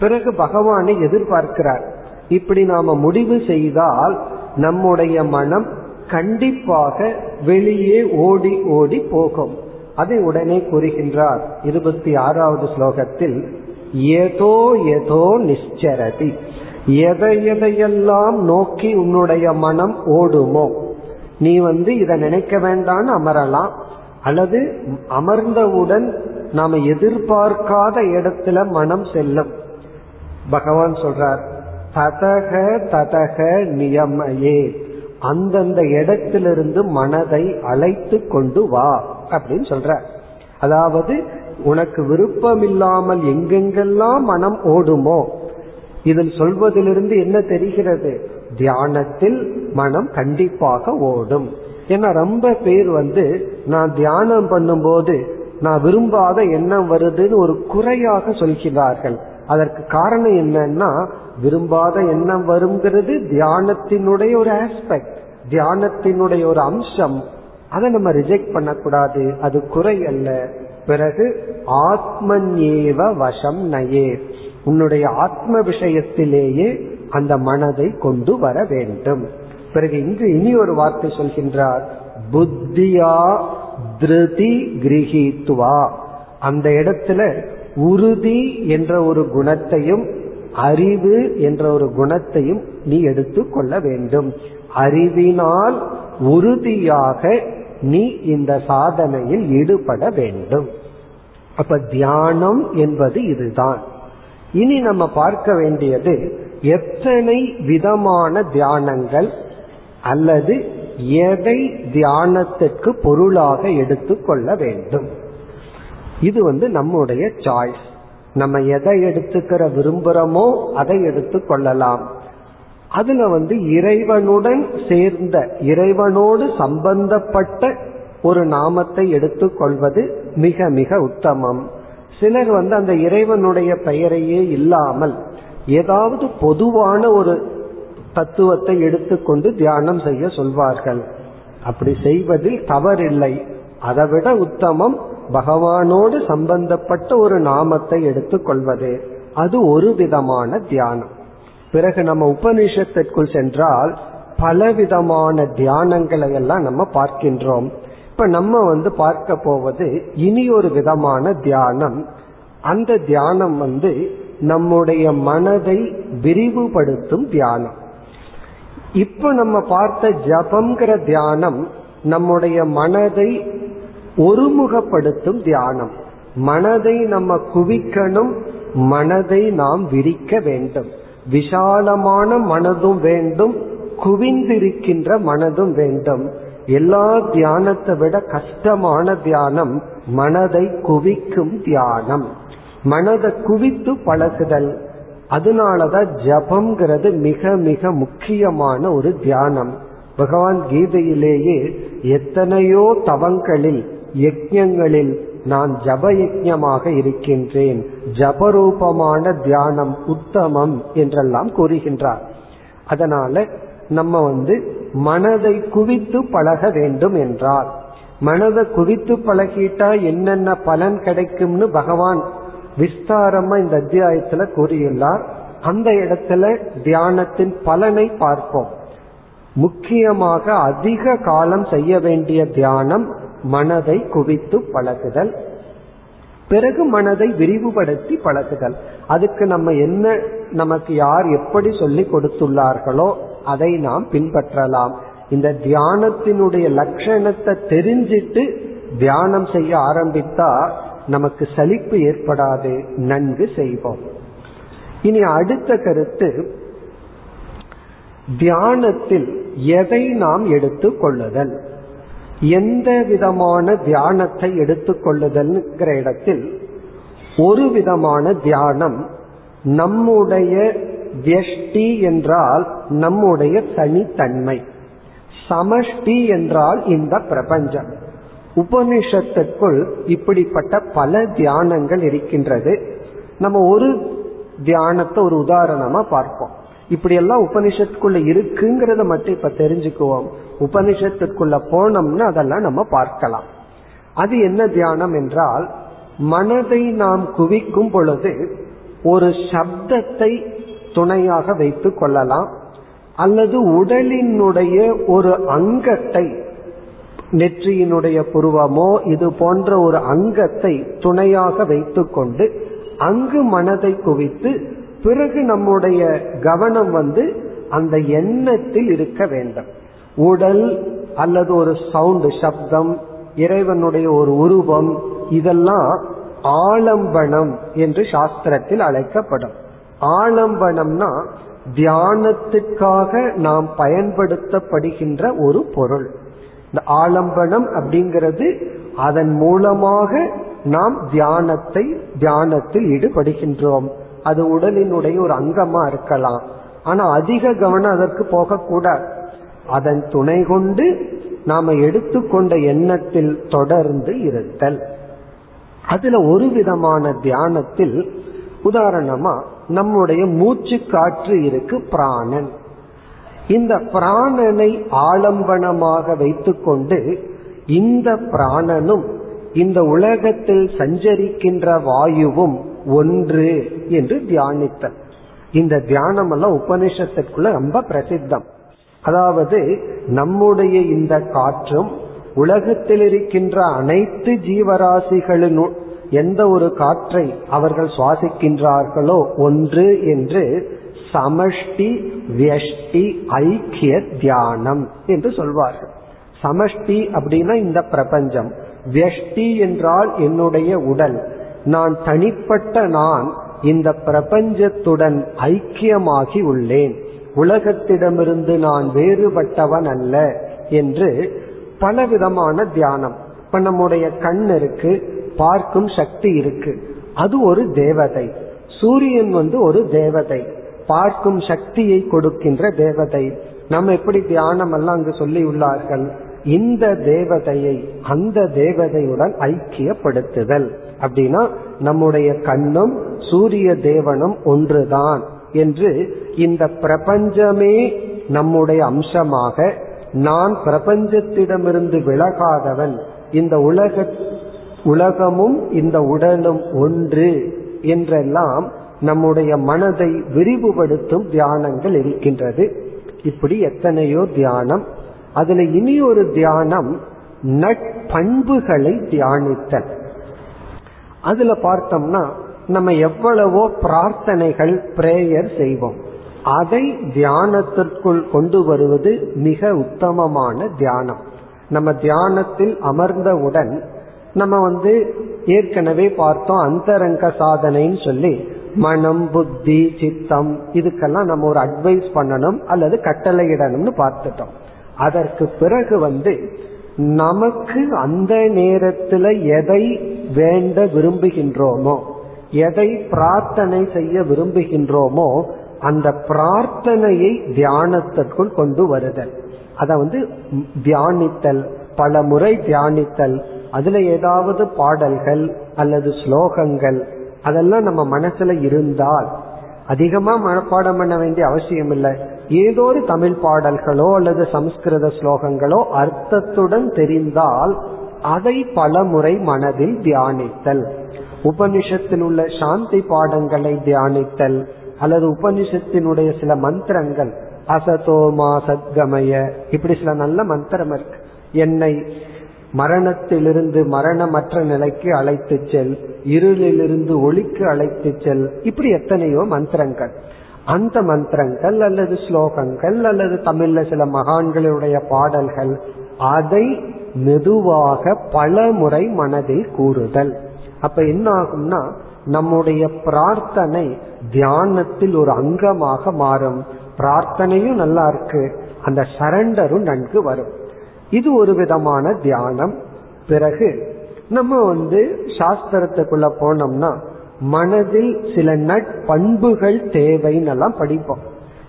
பிறகு பகவானை எதிர்பார்க்கிறார். இப்படி நாம முடிவு செய்தால் நம்முடைய மனம் கண்டிப்பாக வெளியே ஓடி ஓடி போகும். அதை உடனே கூறுகின்றார் இருபத்தி ஆறாவது ஸ்லோகத்தில் ஏதோ ஏதோ நிச்சரதி. எதை எதையெல்லாம் நோக்கி உன்னுடைய மனம் ஓடுமோ நீ வந்து இதை நினைக்க வேண்டாம்னு அமரலாம். அல்லது அமர்ந்தவுடன் நாம எதிர்பார்க்காத இடத்துல மனம் செல்லும். பகவான் சொல்றார் ததக ததக நியமையே. அந்தந்த இடத்திலிருந்து மனதை அழைத்து கொண்டு வா அப்படின்னு சொல்ற அதாவது உனக்கு விருப்பம் இல்லாமல் எங்கெங்கெல்லாம் மனம் ஓடுமோ இதில் சொல்வதிலிருந்து என்ன தெரிகிறது? தியானத்தில் மனம் கண்டிப்பாக ஓடும். ஏன்னா ரொம்ப பேர் வந்து நான் தியானம் பண்ணும்போது நான் விரும்பாத எண்ணம் வருதுன்னு ஒரு குறையாக சொல்கிறார்கள். அதற்கு காரணம் என்னன்னா விரும்பாத எண்ணம் வருங்கிறது தியானத்தினுடைய ஒரு ஆஸ்பெக்ட் தியானத்தினுடைய ஒரு அம்சம். அதை நம்ம ரிஜெக்ட் பண்ணக்கூடாது. அது குறை அல்ல. பிறகு ஆத்மன்யேவ வசம் நயே. உன்னுடைய ஆத்ம விஷயத்திலேயே அந்த மனதை கொண்டு வர வேண்டும். பிறகு இங்கு இனி ஒரு வார்த்தை சொல்கின்றார். புத்தியா திருதி கிரகித்துவா. அந்த இடத்துல உறுதி என்ற ஒரு குணத்தையும் அறிவு என்ற ஒரு குணத்தையும் நீ எடுத்துக்கொள்ள வேண்டும். அறிவினால் உறுதியாக நீ இந்த சாதனையில் ஈடுபட வேண்டும். அப்ப தியானம் என்பது இதுதான். இனி நம்ம பார்க்க வேண்டியது எத்தனை விதமான தியானங்கள் அல்லது எதை தியானத்திற்கு பொருளாக எடுத்துக்கொள்ள வேண்டும்? இது வந்து நம்முடைய சாய்ஸ் நம்ம எதை எடுத்துக்கிற விரும்புகிறோமோ அதை எடுத்துக்கொள்ளலாம் அதுல வந்து இறைவனுடன் சேர்ந்த இறைவனோடு சம்பந்தப்பட்ட ஒரு நாமத்தை எடுத்துக்கொள்வது மிக மிக உத்தமம். சிலர் வந்து அந்த இறைவனுடைய பெயரையே இல்லாமல் ஏதாவது பொதுவான ஒரு தத்துவத்தை எடுத்துக்கொண்டு தியானம் செய்ய சொல்வார்கள். அப்படி செய்வதில் தவறில்லை. அதைவிட உத்தமம் பகவானோடு சம்பந்தப்பட்ட ஒரு நாமத்தை எடுத்துக்கொள்வது. அது ஒரு விதமான தியானம். பிறகு நம்ம உபனிஷத்திற்குள் சென்றால் பலவிதமான தியானங்களை எல்லாம் நம்ம பார்க்கின்றோம். இப்ப நம்ம வந்து பார்க்க போவது இனி ஒரு விதமான தியானம். அந்த தியானம் வந்து நம்முடைய மனதை விரிவுபடுத்தும் தியானம். இப்ப நம்ம பார்த்த ஜபம்ங்கிற தியானம் நம்முடைய மனதை ஒருமுகப்படுத்தும் தியானம். மனதை நம்ம குவிக்கணும் மனதை நாம் விரிக்க வேண்டும். விஷாலமான மனதும் வேண்டும் குவிந்திருக்கின்ற மனதும் வேண்டும். எல்லா தியானத்தை விட கஷ்டமான தியானம் மனதை குவிக்கும் தியானம். மனதை குவித்து பழகுதல். அதனாலதான் ஜபம்ங்கிறது மிக மிக முக்கியமான ஒரு தியானம். பகவான் கீதையிலேயே எத்தனையோ தவங்களில் யஜ்யங்களில் நான் ஜப யஜ்யமாக இருக்கின்றேன். ஜபரூபமான தியானம் உத்தமம் என்றெல்லாம் கூறுகின்றார். அதனால நம்ம வந்து மனதை குவித்து பழக வேண்டும் என்றால் மனதை குவித்து பழகிட்டா என்னென்ன பலன் கிடைக்கும்னு பகவான் விஸ்தாரமா இந்த அத்தியாயத்துல கூறியுள்ளார். அந்த இடத்துல தியானத்தின் பலனை பார்ப்போம். முக்கியமாக அதிக காலம் செய்ய வேண்டிய தியானம் மனதை குவித்து பழகுதல். பிறகு மனதை விரிவுபடுத்தி பழகுதல். அதுக்கு நம்ம என்ன நமக்கு யார் எப்படி சொல்லி கொடுத்துள்ளார்களோ அதை நாம் பின்பற்றலாம். இந்த தியானத்தினுடைய லட்சணத்தை தெரிஞ்சிட்டு தியானம் செய்ய ஆரம்பித்தா நமக்கு சலிப்பு ஏற்படாது நன்கு செய்வோம். இனி அடுத்த கருத்து தியானத்தில் எதை நாம் எடுத்துக் கொள்ளுதல்? எந்த விதமான தியானத்தை எடுத்துக்கொள்ளுதல்ங்கிற இடத்தில் ஒரு விதமான தியானம் நம்முடைய வியஷ்டி என்றால் நம்முடைய தனித்தன்மை. சமஷ்டி என்றால் இந்த பிரபஞ்சம். உபனிஷத்துக்குள் இப்படிப்பட்ட பல தியானங்கள் இருக்கின்றது. நம்ம ஒரு தியானத்தை ஒரு உதாரணமா பார்ப்போம். இப்படி எல்லாம் உபனிஷத்துக்குள்ள இருக்குங்கிறத மட்டும் இப்ப தெரிஞ்சுக்குவோம். உபனிஷத்துக்குள்ள போனோம்னா அதெல்லாம் நம்ம பார்க்கலாம். அது என்ன தியானம் என்றால் மனதை நாம் குவிக்கும் பொழுது ஒரு சப்தத்தை துணையாக வைத்துக் கொள்ளலாம். அல்லது உடலினுடைய ஒரு அங்கத்தை நெற்றியினுடைய புருவமோ இது போன்ற ஒரு அங்கத்தை துணையாக வைத்துக்கொண்டு அங்கு மனதை குவித்து பிறகு நம்முடைய கவனம் வந்து அந்த எண்ணத்தில் இருக்க வேண்டும். உடல் அல்லது ஒரு சவுண்ட் சப்தம் இறைவனுடைய ஒரு உருவம் இதெல்லாம் ஆலம்பனம் என்று சாஸ்திரத்தில் அழைக்கப்படும். ஆலம்பனம்னா தியானத்துக்காக நாம் பயன்படுத்தப்படுகின்ற ஒரு பொருள். இந்த ஆலம்பனம் அப்படிங்கிறது அதன் மூலமாக நாம் தியானத்தை தியானத்தில் ஈடுபடுகின்றோம். அது உடலினுடைய ஒரு அங்கமா இருக்கலாம். ஆனா அதிக கவனம் அதற்கு போகக்கூடாது. அதன் துணை கொண்டு நாம எடுத்துக்கொண்ட எண்ணத்தில் தொடர்ந்து இருத்தல். அதுல ஒரு விதமான தியானத்தில் உதாரணமா நம்முடைய மூச்சு காற்று இருக்கு பிராணன். இந்த பிராணனை ஆலம்பனமாக வைத்துக்கொண்டு இந்த பிராணனும் இந்த உலகத்தில் சஞ்சரிக்கின்ற வாயுவும் ஒன்று என்று தியானித்த இந்த தியானம் எல்லாம் உபனிஷத்துக்குள்ள ரொம்ப பிரசித்தம். அதாவது நம்முடைய இந்த காற்றும் உலகத்தில் இருக்கின்ற அனைத்து ஜீவராசிகளின் எந்த ஒரு காற்றை அவர்கள் சுவாசிக்கின்றார்களோ ஒன்று என்று சமஷ்டி வியஷ்டி ஐக்கிய தியானம் என்று சொல்வார்கள். சமஷ்டி அப்படின்னா இந்த பிரபஞ்சம். வியஷ்டி என்றால் என்னுடைய உடல். நான் தனிப்பட்ட நான் இந்த பிரபஞ்சத்துடன் ஐக்கியமாகி உள்ளேன். உலகத்திடமிருந்து நான் வேறுபட்டவன் அல்ல என்று பலவிதமான தியானம். இப்ப நம்முடைய கண் இருக்கு. பார்க்கும் சக்தி இருக்கு. அது ஒரு தேவதை. சூரியன் வந்து ஒரு தேவதை. பார்க்கும் சக்தியை கொடுக்கின்ற தேவதை. நம்ம எப்படி தியானம் எல்லாம் அங்கு சொல்லி உள்ளார்கள்? இந்த தேவதையை அந்த தேவதையுடன் ஐக்கியப்படுத்துதல். அப்படின்னா நம்முடைய கண்ணும் சூரிய தேவனும் ஒன்றுதான் என்று இந்த பிரபஞ்சமே நம்முடைய அம்சமாக நான் பிரபஞ்சத்திடமிருந்து விலகாதவன் இந்த உலக உலகமும் இந்த உடலும் ஒன்று என்றெல்லாம் நம்முடைய மனதை விரிவுபடுத்தும் தியானங்கள் இருக்கின்றது. இப்படி எத்தனையோ தியானம். அதுல இனி ஒரு தியானம் நட்பண்புகளை தியானித்தல். அதுல பார்த்தோம்னா நம்ம எவ்வளவோ பிரார்த்தனைகள் பிரேயர் செய்வோம். அதை தியானத்திற்குள் கொண்டு வருவது மிக உத்தமமான தியானம். நம்ம தியானத்தில் அமர்ந்தவுடன் நம்ம வந்து ஏற்கனவே பார்த்தோம் அந்தரங்க சாதனைன்னு சொல்லி மனம் புத்தி சித்தம் இதுக்கெல்லாம் நம்ம ஒரு அட்வைஸ் பண்ணணும் அல்லது கட்டளையிடணும்னு பார்த்துட்டோம். அதற்கு பிறகு வந்து நமக்கு அந்த நேரத்துல எதை வேண்ட விரும்புகின்றோமோ எதை பிரார்த்தனை செய்ய விரும்புகின்றோமோ அந்த பிரார்த்தனையை தியானத்திற்குள் கொண்டு வருதல். அத வந்து தியானித்தல் பல முறை தியானித்தல் அதுல ஏதாவது பாடல்கள் அல்லது ஸ்லோகங்கள் அதெல்லாம் நம்ம மனசுல இருந்தால் அதிகமா மனப்பாடம் பண்ண வேண்டிய அவசியம் இல்லை. ஏதோ ஒரு தமிழ் பாடல்களோ அல்லது சமஸ்கிருத ஸ்லோகங்களோ அர்த்தத்துடன் தெரிந்தால் அதை பல முறை மனதில் தியானித்தல். உபனிஷத்தில் உள்ள சாந்தி பாடங்களை தியானித்தல் அல்லது உபனிஷத்தினுடைய சில மந்திரங்கள் அசதோமா சத்கமய இப்படி சில நல்ல மந்திரம் இருக்கு. என்னை மரணத்திலிருந்து மரணமற்ற நிலைக்கு அழைத்து செல் இருளிலிருந்து ஒளிக்கு அழைத்து செல். இப்படி எத்தனையோ மந்திரங்கள். அந்த மந்திரங்கள் அல்லது ஸ்லோகங்கள் அல்லது தமிழ்ல சில மகான்களுடைய பாடல்கள் அதை மெதுவாக பல முறை மனதில் கூறுதல். அப்ப என்ன ஆகும்னா நம்முடைய பிரார்த்தனை தியானத்தில் ஒரு அங்கமாக மாறும். பிரார்த்தனையும் நல்லா இருக்கு. அந்த சரண்டரும் நன்கு வரும். இது ஒரு விதமான தியானம். பிறகு நம்ம வந்து சாஸ்திரத்துக்குள்ள போனோம்னா மனதில் சில நட்பண்புகள் தேவைன்னு எல்லாம் படிப்போம்.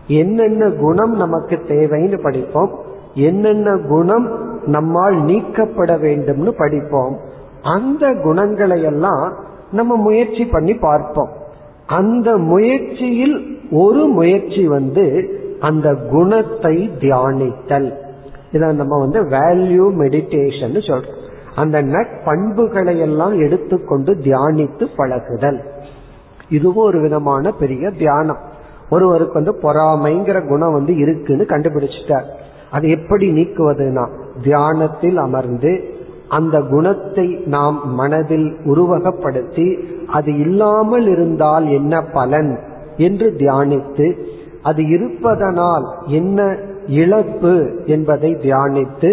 என்னென்ன குணம் நமக்கு தேவைன்னு படிப்போம். என்னென்ன குணம் நம்மால் நீக்கப்பட வேண்டும்னு படிப்போம். அந்த குணங்களை எல்லாம் நம்ம முயற்சி பண்ணி பார்ப்போம். அந்த முயற்சியில் ஒரு முயற்சி வந்து அந்த குணத்தை தியானித்தல். இதை நம்ம வந்து வேல்யூ மெடிடேஷன் சொல்றோம். அந்த நட்பண்புகளை எல்லாம் எடுத்துக்கொண்டு தியானித்து பழகுதல். இதுவும் ஒரு விதமான பெரிய தியானம். ஒருவருக்கு வந்து பொறாமைங்கிற குணம் வந்து இருக்குன்னு கண்டுபிடிச்சிட்டார். அது எப்படி நீக்குவதுனா தியானத்தில் அமர்ந்து அந்த குணத்தை நாம் மனதில் உருவகப்படுத்தி அது இல்லாமல் இருந்தால் என்ன பலன்? என்று தியானித்து அது இருப்பதனால் என்ன இழப்பு என்பதை தியானித்து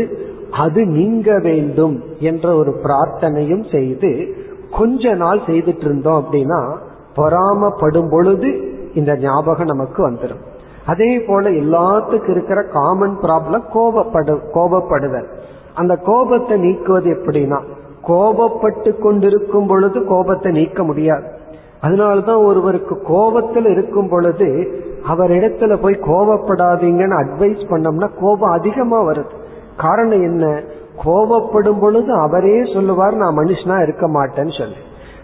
அது நீங்க வேண்டும் என்ற ஒரு பிரார்த்தனையும் செய்து கொஞ்ச நாள் செய்துட்டு இருந்தோம் அப்படின்னா பொறாமப்படும் பொழுது இந்த ஞாபகம் நமக்கு வந்துடும் அதே போல எல்லாத்துக்கும் இருக்கிற காமன் ப்ராப்ளம் கோபப்படு கோபப்படுதல். அந்த கோபத்தை நீக்குவது எப்படின்னா கோபப்பட்டு கொண்டிருக்கும் பொழுது கோபத்தை நீக்க முடியாது. அதனாலதான் ஒருவருக்கு கோபத்தில் இருக்கும் பொழுது அவர் இடத்துல போய் கோபப்படாதீங்கன்னு அட்வைஸ் பண்ணோம்னா கோபம் அதிகமா வருது. காரணம் என்ன? கோபப்படும் பொழுது அவரே சொல்லுவார் நான் மனுஷனா இருக்க மாட்டேன்னு சொல்லி.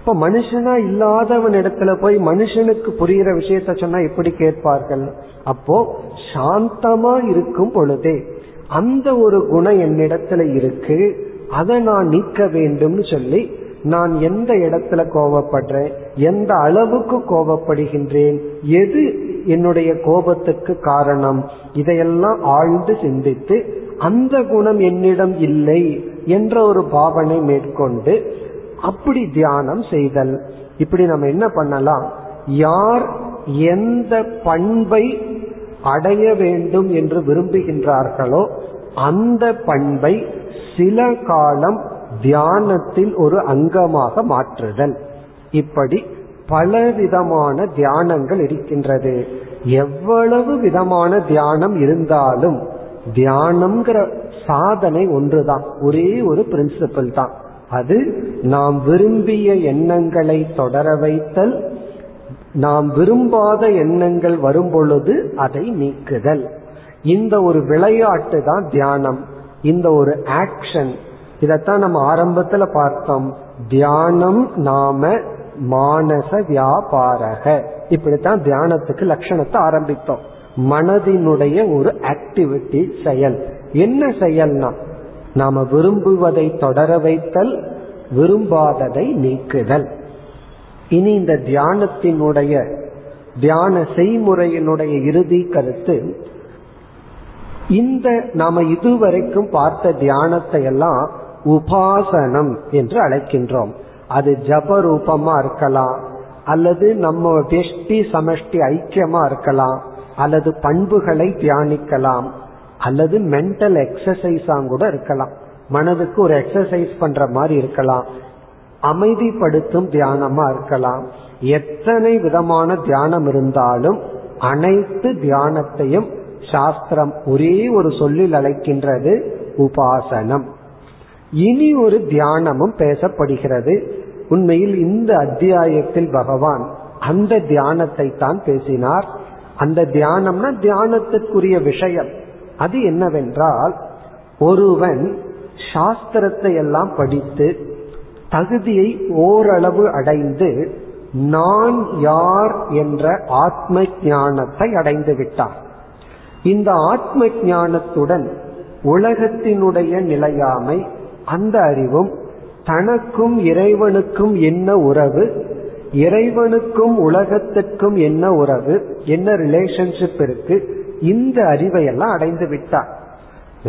இப்ப மனுஷனா இல்லாதவன் இடத்துல போய் மனுஷனுக்கு புரிகிற விஷயத்த சொன்னா எப்படி கேட்பார்கள்? அப்போ சாந்தமா இருக்கும் பொழுதே அந்த ஒரு குணம் என்னிடத்துல இருக்கு அதை நான் நீக்க வேண்டும்னு சொல்லி நான் எந்த இடத்துல கோபப்படுறேன்? எந்த அளவுக்கு கோபப்படுகின்றேன்? எது என்னுடைய கோபத்துக்கு காரணம்? இதையெல்லாம் ஆழ்ந்து சிந்தித்து அந்த குணம் என்னிடம் இல்லை என்ற ஒரு பாவனை மேற்கொண்டு அப்படி தியானம் செய்தல். இப்படி நம்ம என்ன பண்ணலாம்? யார் எந்த பண்பை அடைய வேண்டும் என்று விரும்புகின்றார்களோ அந்த பண்பை சில காலம் தியானத்தில் ஒரு அங்கமாக மாற்றுதல். இப்படி பலவிதமான தியானங்கள் இருக்கின்றது. எவ்வளவு விதமான தியானம் இருந்தாலும் தியானம்ங்கிற சாதனை ஒன்றுதான். ஒரே ஒரு பிரின்சிபல் தான். அது நாம் விரும்பிய எண்ணங்களை தொடர வைத்தல் நாம் விரும்பாத எண்ணங்கள் வரும் பொழுது அதை நீக்குதல். இந்த ஒரு விளையாட்டு தான் தியானம். இந்த ஒரு ஆக்ஷன் இதத்தான் நம்ம ஆரம்பத்துல பார்த்தோம். தியானம் நாம மானச வியாபாரக. இப்படித்தான் தியானத்துக்கு லட்சணத்தை ஆரம்பித்தோம். மனதினுடைய ஒரு ஆக்டிவிட்டி செயல். என்ன செயல்னா நாம விரும்புவதை தொடர வைத்தல் விரும்பாததை நீக்குதல். இனி இந்த தியானத்தினுடைய தியான செய்முறையினுடைய இறுதி கருத்து இந்த நாம இதுவரைக்கும் பார்த்த தியானத்தை எல்லாம் உபாசனம் என்று அழைக்கின்றோம். அது ஜப ரூபமா இருக்கலாம் அல்லது நம்ம வெஷ்டி சமஷ்டி ஐக்கியமா இருக்கலாம் அல்லது பண்புகளை தியானிக்கலாம் அல்லது மென்டல் எக்ஸசைஸா கூட இருக்கலாம். மனதுக்கு ஒரு எக்ஸசைஸ் பண்ற மாதிரி இருக்கலாம். அமைதிப்படுத்தும் தியானமா இருக்கலாம். எத்தனை விதமான தியானம் இருந்தாலும் அனைத்து தியானத்தையும் சாஸ்திரம் ஒரே ஒரு சொல்லில் அழைக்கின்றது உபாசனம். இனி ஒரு தியானமும் பேசப்படுகிறது. உண்மையில் இந்த அத்தியாயத்தில் பகவான் அந்த தியானத்தை தான் பேசினார். அந்த தியானம்னா தியானத்திற்குரிய விஷயம். அது என்னவென்றால் ஒருவன் சாஸ்திரத்தை எல்லாம் படித்து தகுதியை ஓரளவு அடைந்து நான் யார் என்ற ஆத்ம ஞானத்தை அடைந்து விட்டார். இந்த ஆத்ம ஞானத்துடன் உலகத்தினுடைய நிலையாமை அந்த அறிவும் தனக்கும் இறைவனுக்கும் என்ன உறவு? இறைவனுக்கும் உலகத்திற்கும் என்ன உறவு? என்ன ரிலேஷன்ஷிப் இருக்கு? இந்த அறிவை எல்லாம் அடைந்து விட்டார்.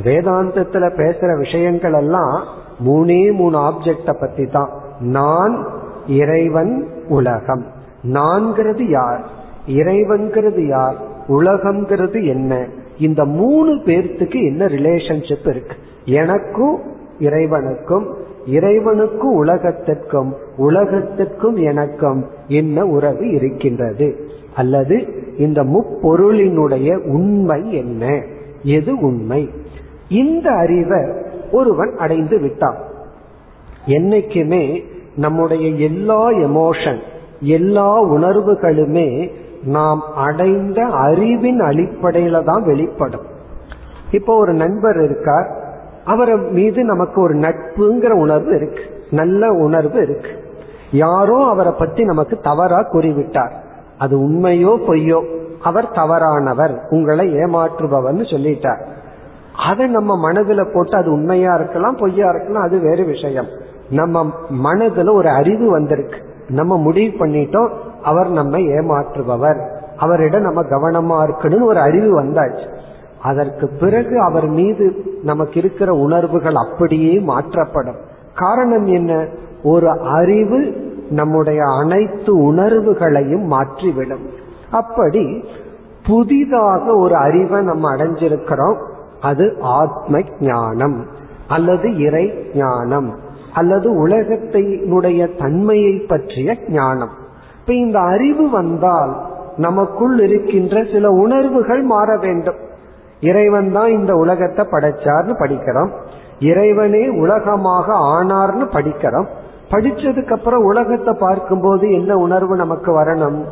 வேதாந்தத்துல பேசுற விஷயங்கள் எல்லாம் மூணே மூணு ஆப்ஜெக்ட பத்தி தான். நான் இறைவன் உலகம். நான்கிறது யார்? இறைவன்கிறது யார்? உலகம்ங்கிறது என்ன? இந்த மூணு பேர்த்துக்கு என்ன ரிலேஷன்ஷிப் இருக்கு? எனக்கும் இறைவனுக்கும் இறைவனுக்கும் உலகத்திற்கும் உலகத்திற்கும் எனக்கும் என்ன உறவு இருக்கின்றது? அல்லது இந்த முப்பொருளினுடைய உண்மை என்ன? எது உண்மை? இந்த அறிவை ஒருவன் அடைந்து விட்டான். என்னைக்குமே நம்முடைய எல்லா எமோஷன் எல்லா உணர்வுகளுமே நாம் அடைந்த அறிவின் அடிப்படையில தான் வெளிப்படும். இப்போ ஒரு நண்பர் இருக்கார். அவர் மீது நமக்கு ஒரு நட்புங்கிற உணர்வு இருக்கு. நல்ல உணர்வு இருக்கு. யாரோ அவரை பத்தி நமக்கு தவறா கூறிவிட்டார். அது உண்மையோ பொய்யோ அவர் தவறானவர் உங்களை ஏமாற்றுபவர்னு சொல்லிட்டார். அதை நம்ம மனதுல போட்டு அது உண்மையா இருக்கலாம் பொய்யா இருக்கலாம் அது வேறு விஷயம். நம்ம மனதுல ஒரு அறிவு வந்திருக்கு. நம்ம முடிவு பண்ணிட்டோம் அவர் நம்ம ஏமாற்றுபவர். அவரிடம் நம்ம கவனமா இருக்கணும்னு ஒரு அறிவு வந்தாச்சு. அதற்கு பிறகு அவர் மீது நமக்கு இருக்கிற உணர்வுகள் அப்படியே மாற்றப்படும். காரணம் என்ன? ஒரு அறிவு நம்முடைய அனைத்து உணர்வுகளையும் மாற்றிவிடும். அப்படி புதிதாக ஒரு அறிவை நம்ம அடைஞ்சிருக்கிறோம். அது ஆத்ம ஞானம் அல்லது இறை ஞானம் அல்லது உலகத்தினுடைய தன்மையை பற்றிய ஞானம். இப்ப இந்த அறிவு வந்தால் நமக்குள் இருக்கின்ற சில உணர்வுகள் மாற வேண்டும். இறைவன் தான் இந்த உலகத்தை படைச்சார்னு படிக்கிறோம். இறைவனே உலகமாக ஆனார்னு படிக்கிறோம். படிச்சதுக்கு அப்புறம் உலகத்தை பார்க்கும்போது என்ன உணர்வு நமக்கு வரணும்?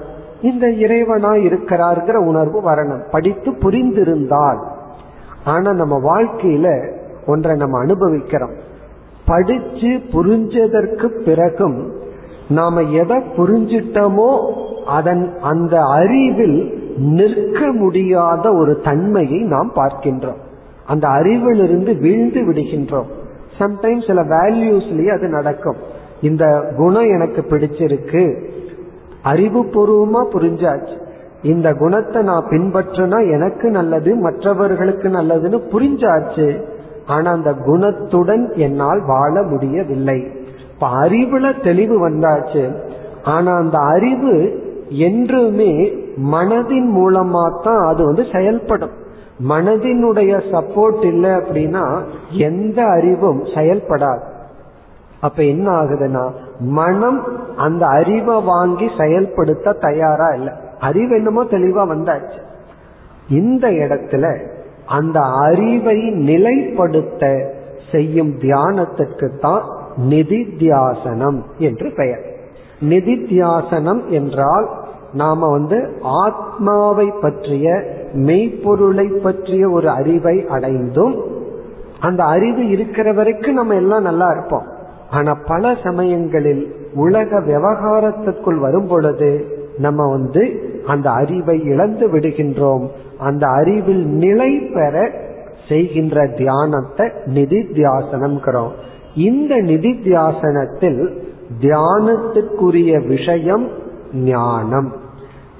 இந்த இறைவனா இருக்கிறார்கிற உணர்வு வரணும். படித்து புரிந்திருந்தால். ஆனா நம்ம வாழ்க்கையில ஒன்றை நம்ம அனுபவிக்கிறோம். படிச்சு புரிஞ்சதற்கு பிறகும் நாம எதை புரிஞ்சிட்டோமோ அதன் அந்த அறிவில் நிற்க முடியாத ஒரு தன்மையை நாம் பார்க்கின்றோம். அந்த அறிவிலிருந்து வீழ்ந்து விடுகின்றோம். சம்டைம்ஸ் சில வேல்யூஸ்லயே அது நடக்கும். இந்த குணம் எனக்கு பிடிச்சிருக்கு. அறிவுபூர்வமா புரிஞ்சாச்சு. இந்த குணத்தை நான் பின்பற்றினா எனக்கு நல்லது மற்றவர்களுக்கு நல்லதுன்னு புரிஞ்சாச்சு. ஆனா அந்த குணத்துடன் என்னால் வாழ முடியவில்லை. இப்ப அறிவுல தெளிவு வந்தாச்சு. ஆனா அந்த அறிவு என்றுமே மனதின் மூலமா தான் அது வந்து செயல்படும். மனதினுடைய சப்போர்ட் இல்லை அப்படின்னா எந்த அறிவும் செயல்படாது. அப்ப என்ன ஆகுதுன்னா மனம் அந்த அறிவை வாங்கி செயல்படுத்த தயாரா இல்லை. அறிவு என்னமோ தெளிவா வந்தாச்சு. இந்த இடத்துல அந்த அறிவை நிலைப்படுத்த செய்யும் தியானத்திற்கு தான் நிதித்தியாசனம் என்று பெயர். நிதித்தியாசனம் என்றால் நாம வந்து ஆத்மாவை பற்றிய மெய்ப்பொருளை பற்றிய ஒரு அறிவை அடைந்தும் அந்த அறிவு இருக்கிற வரைக்கும் நம்ம எல்லாம் நல்லா இருப்போம். ஆனா பல சமயங்களில் உலக விவகாரத்திற்குள் வரும் பொழுது நம்ம வந்து அந்த அறிவை இழந்து விடுகின்றோம். அந்த அறிவில் நிலை பெற செய்கின்ற தியானத்தை நிதி தியாசனம் இந்த நிதி தியாசனத்தில் தியானத்துக்குரிய விஷயம் ஞானம்.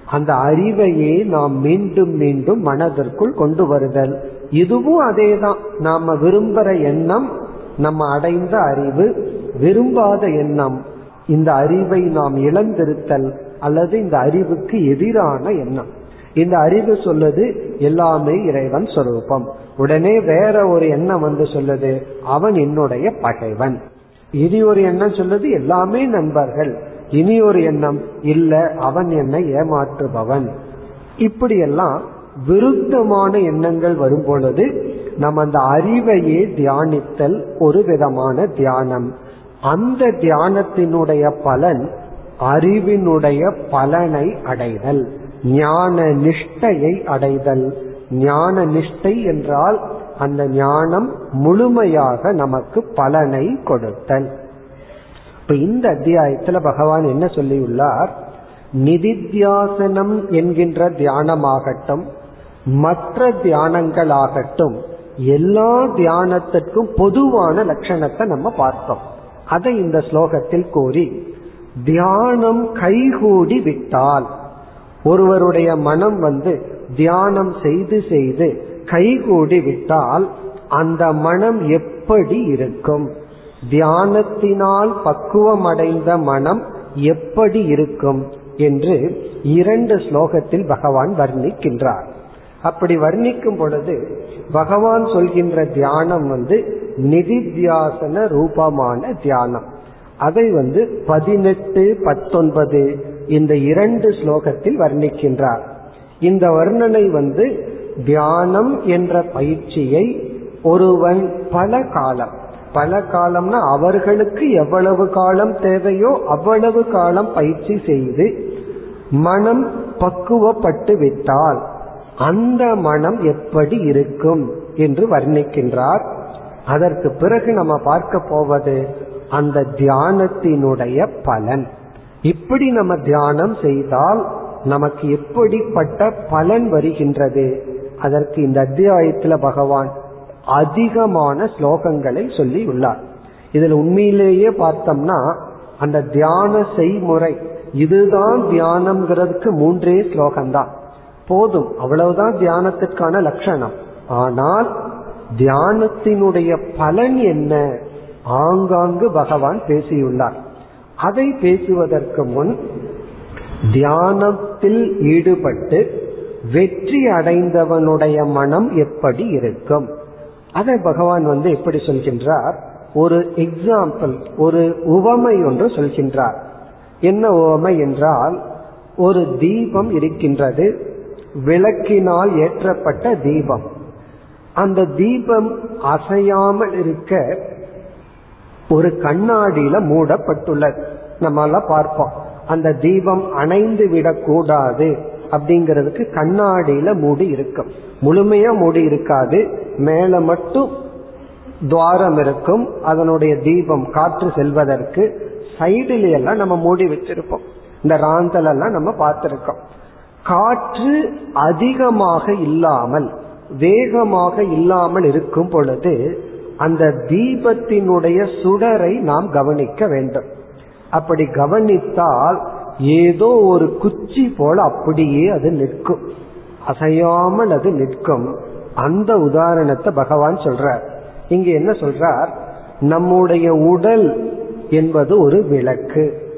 அந்த அறிவையே நாம் மீண்டும் மீண்டும் மனதிற்குள் கொண்டு வருதல். இதுவும் அதேதான். நாம விரும்புற எண்ணம் நம்ம அடைந்த அறிவு விரும்பாத எண்ணம் இந்த அறிவை நாம் இழந்திருத்தல் அல்லது இந்த அறிவுக்கு எதிரான எண்ணம். இந்த அறிவு சொல்லுது எல்லாமே இறைவன் சொரூபம். உடனே வேற ஒரு எண்ணம் வந்து சொல்லுது அவன் என்னுடைய பகைவன். இனி ஒரு எண்ணம் சொல்லுது எல்லாமே நண்பர்கள். இனி ஒரு எண்ணம் இல்ல அவன் என்னை ஏமாற்றுபவன். இப்படியெல்லாம் விருத்தமான எண்ணங்கள் வரும் பொழுது நம்ம அந்த அறிவையே தியானித்தல் ஒரு விதமான தியானம். அந்த தியானத்தினுடைய பலன் அறிவினுடைய பலனை அடைதல். ஞான நிஷ்டையை அடைதல். ஞான நிஷ்டை என்றால் அந்த ஞானம் முழுமையாக நமக்கு பலனை கொடுத்தல். இப்ப இந்த அத்தியாயத்துல பகவான் என்ன சொல்லியுள்ளார்? நிதித்தியாசனம் என்கின்ற தியானமாகட்டும் மற்ற தியானங்களாகட்டும் எல்லா தியானத்திற்கும் பொதுவான லட்சணத்தை நம்ம பார்த்தோம். அதை இந்த ஸ்லோகத்தில் கூறி தியானம் கைகூடி விட்டால் ஒருவருடைய மனம் வந்து தியானம் செய்து செய்து கைகூடி விட்டால் அந்த மனம் எப்படி இருக்கும்? தியானத்தினால் பக்குவமடைந்த மனம் எப்படி இருக்கும்? என்று இரண்டு ஸ்லோகத்தில் பகவான் வர்ணிக்கின்றார். அப்படி வர்ணிக்கும் பொழுது பகவான் சொல்கின்ற தியானம் வந்து நிதித்தியாசன ரூபமான தியானம். அதை வந்து பதினெட்டு பத்தொன்பது இந்த இரண்டு ஸ்லோகத்தில் வர்ணிக்கின்றார். இந்த வர்ணனை வந்து தியானம் என்ற பயிற்சியை ஒருவன் பல காலம் பல காலம்னா அவர்களுக்கு எவ்வளவு காலம் தேவையோ அவ்வளவு காலம் பயிற்சி செய்து மனம் பக்குவப்பட்டு விட்டால் அந்த மனம் எப்படி இருக்கும் என்று வர்ணிக்கின்றார். அதற்கு பிறகு நம்ம பார்க்க போவது அந்த தியானத்தினுடைய பலன். இப்படி நம்ம தியானம் செய்தால் நமக்கு எப்படிப்பட்ட பலன் வருகின்றது? அதற்கு இந்த அத்தியாயத்துல பகவான் அதிகமான ஸ்லோகங்களை சொல்லி உள்ளார் இதுல உண்மையிலேயே பார்த்தோம்னா அந்த தியான செய்முறை இதுதான் தியானம்ங்கிறதுக்கு மூன்றே ஸ்லோகம்தான். போதும் அவ்வளவுதான் தியானத்திற்கான லட்சணம். ஆனால் தியானத்தினுடைய பலன் என்ன? ஆங்காங்கு பகவான் பேசியுள்ளார். அதை பேசுவதற்கு முன் தியானத்தில் ஈடுபட்டு வெற்றி அடைந்தவனுடைய மனம் எப்படி இருக்கும்? அதை பகவான் வந்து எப்படி சொல்கின்றார்? ஒரு எக்ஸாம்பிள் ஒரு உவமை ஒன்று சொல்கின்றார். என்ன உவமை என்றால் ஒரு தீபம் இருக்கின்றது விளக்கினால் ஏற்றப்பட்ட தீபம். அந்த தீபம் அசையாமல் இருக்க ஒரு கண்ணாடியில மூடப்பட்டுள்ளது. நம்ம எல்லாம் பார்ப்போம். அந்த தீபம் அணைந்து விடக்கூடாது. அப்படிங்கிறதுக்கு கண்ணாடியில மூடி இருக்கும். முழுமையா மூடி இருக்காது. மேல மட்டும் துவாரம் இருக்கும். அதனுடைய தீபம் காற்று செல்வதற்கு சைடுல எல்லாம் நம்ம மூடி வச்சிருப்போம். இந்த ராந்தல் எல்லாம் நம்ம பார்த்திருக்கோம். காற்று அதிகமாக இல்லாமல் வேகமாக இல்லாமல் இருக்கும் பொழுது அந்த தீபத்தினுடைய சுடரை நாம் கவனிக்க வேண்டும். அப்படி கவனித்தால் ஏதோ ஒரு குச்சி போல அப்படியே அது நிற்கும். அசையாமல் அது நிற்கும். அந்த உதாரணத்தை பகவான் சொல்றார். இங்க என்ன சொல்றார்? நம்முடைய உடல் என்பது ஒரு விளக்கு.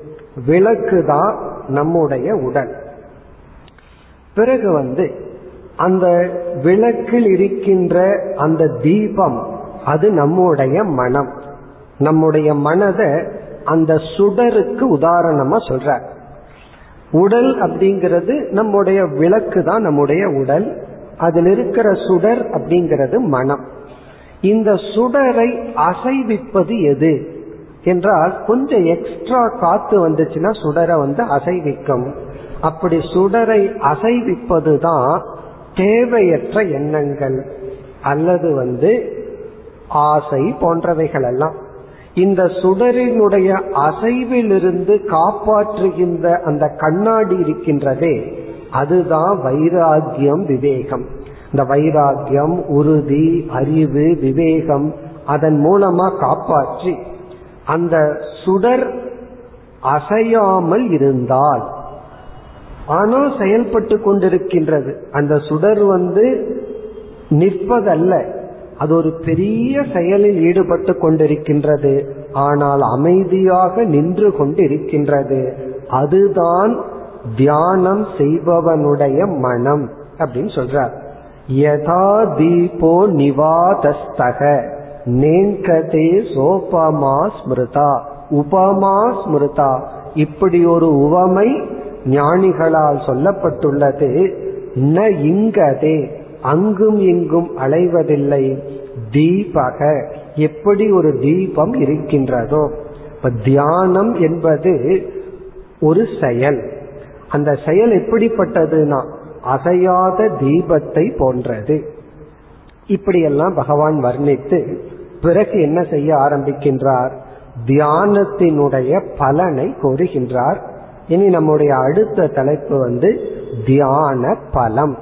விளக்கு தான் நம்முடைய உடல். பிறகு வந்து அந்த விளக்கில் இருக்கின்ற அந்த தீபம் அது நம்முடைய மனம். நம்முடைய மனதை அந்த சுடருக்கு உதாரணமா சொல்ற உடல் அப்படிங்கிறது நம்முடைய விளக்கு தான் நம்முடைய உடல். அதில் இருக்கிற சுடர் அப்படிங்கிறது மனம். இந்த சுடரை அசைவிப்பது எது? என்றால் கொஞ்சம் எக்ஸ்ட்ரா காத்து வந்துச்சுன்னா சுடரை வந்து அசைவிக்கும். அப்படி சுடரை அசைவிப்பது தான் தேவையற்ற எண்ணங்கள். அல்லது வந்து ஆசை போன்றவைகள் எல்லாம். இந்த சுடரினுடைய அசைவிலிருந்து காப்பாற்றுகின்ற அந்த கண்ணாடி இருக்கின்றதே அதுதான் வைராகியம் விவேகம். இந்த வைராகியம் உறுதி அறிவு விவேகம் அதன் மூலமா காப்பாற்றி அந்த சுடர் அசையாமல் இருந்தால் ஆனால் செயல்பட்டு கொண்டிருக்கின்றது. அந்த சுடர் வந்து நிற்பதல்ல. அது ஒரு பெரிய செயலில் ஈடுபட்டு கொண்டிருக்கின்றது. ஆனால் அமைதியாக நின்று கொண்டிருக்கின்றது. அதுதான் தியானம் செய்பவனுடைய மனம் அப்படின்னு சொல்றார். யதா தீபோ நிவாதஸ்தக. நேங்கதே சோபமா ஸ்மிருதா. உபமா ஸ்மிருதா. இப்படி ஒரு உவமை ஞானிகளால் சொல்லப்பட்டுள்ளது. ந இங்கதே. அங்கும் இங்கும் அலைவதில்லை. தீபக. எப்படி ஒரு தீபம் இருக்கின்றதோ. இப்ப தியானம் என்பது ஒரு செயல். அந்த செயல் எப்படிப்பட்டதுன்னா அசையாத தீபத்தை போன்றது. இப்படியெல்லாம் பகவான் வர்ணித்து பிறகு என்ன செய்ய ஆரம்பிக்கின்றார்? தியானத்தினுடைய பலனை கோருகின்றார் இனி நம்முடைய அடுத்த தலைப்பு வந்து தியான பலம்.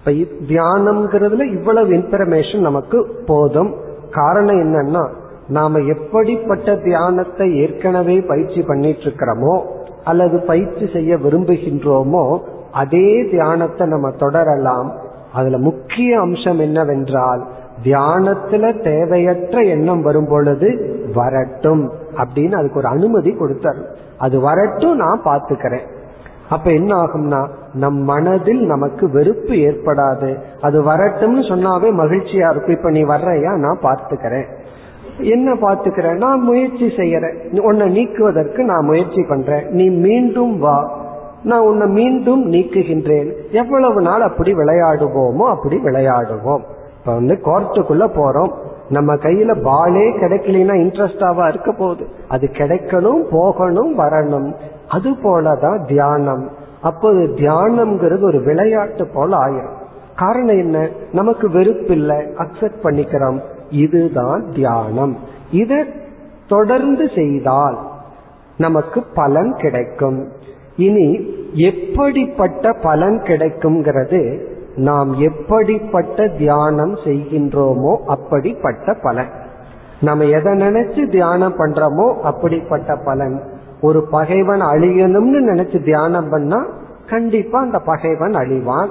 இப்ப தியானம்ங்கிறதுல இவ்வளவு இன்ஃபர்மேஷன் நமக்கு போதும். காரணம் என்னன்னா நாம எப்படிப்பட்ட தியானத்தை ஏற்கனவே பயிற்சி பண்ணிட்டு இருக்கிறோமோ அல்லது பயிற்சி செய்ய விரும்புகின்றோமோ அதே தியானத்தை நம்ம தொடரலாம். அதுல முக்கிய அம்சம் என்னவென்றால் தியானத்துல தேவையற்ற எண்ணம் வரும் பொழுது வரட்டும் அப்படின்னு அதுக்கு ஒரு அனுமதி கொடுத்தார் அது வரட்டும் நான் பாத்துக்கிறேன் அப்ப என்ன ஆகும்னா நம் மனதில் நமக்கு வெறுப்பு ஏற்படாது. அது வரட்டும்னு சொன்னாவே மகிழ்ச்சியா இருக்கும். இப்ப நீ வர்றையா? நான் பார்த்துக்கிறேன். என்ன பார்த்துக்கிறேன்? நான் முயற்சி செய்யறேன். உன்னை நீக்குவதற்கு நான் முயற்சி பண்றேன். நீ மீண்டும் வா. நான் உன்னை மீண்டும் நீக்குகின்றேன். எவ்வளவு நாள் அப்படி விளையாடுவோமோ அப்படி விளையாடுவோம். இப்ப வந்து கோர்ட்டுக்குள்ள போறோம். நம்ம கையில பாலே கிடைக்கலனா இன்ட்ரெஸ்டாவா இருக்க போகுது. அது கிடைக்கணும் போகணும் வரணும். அது போலதான் தியானம். அப்போது தியானம்ங்கிறது ஒரு விளையாட்டு போல ஆயிரும். காரணம் என்ன? நமக்கு வெறுப்பு இல்லை அக்செப்ட் பண்ணிக்கிறோம். இதுதான் தியானம். இதை தொடர்ந்து செய்தால் நமக்கு பலன் கிடைக்கும். இனி எப்படிப்பட்ட பலன் கிடைக்கும்ங்கிறது நாம் எப்படிப்பட்ட தியானம் செய்கின்றோமோ அப்படிப்பட்ட பலன். நம்ம எதை நினைச்சு தியானம் பண்றோமோ அப்படிப்பட்ட பலன். ஒரு பகைவன் அழியணும்னு நினைச்சு தியானம் பண்ணா கண்டிப்பா அந்த பகைவன் அழிவான்.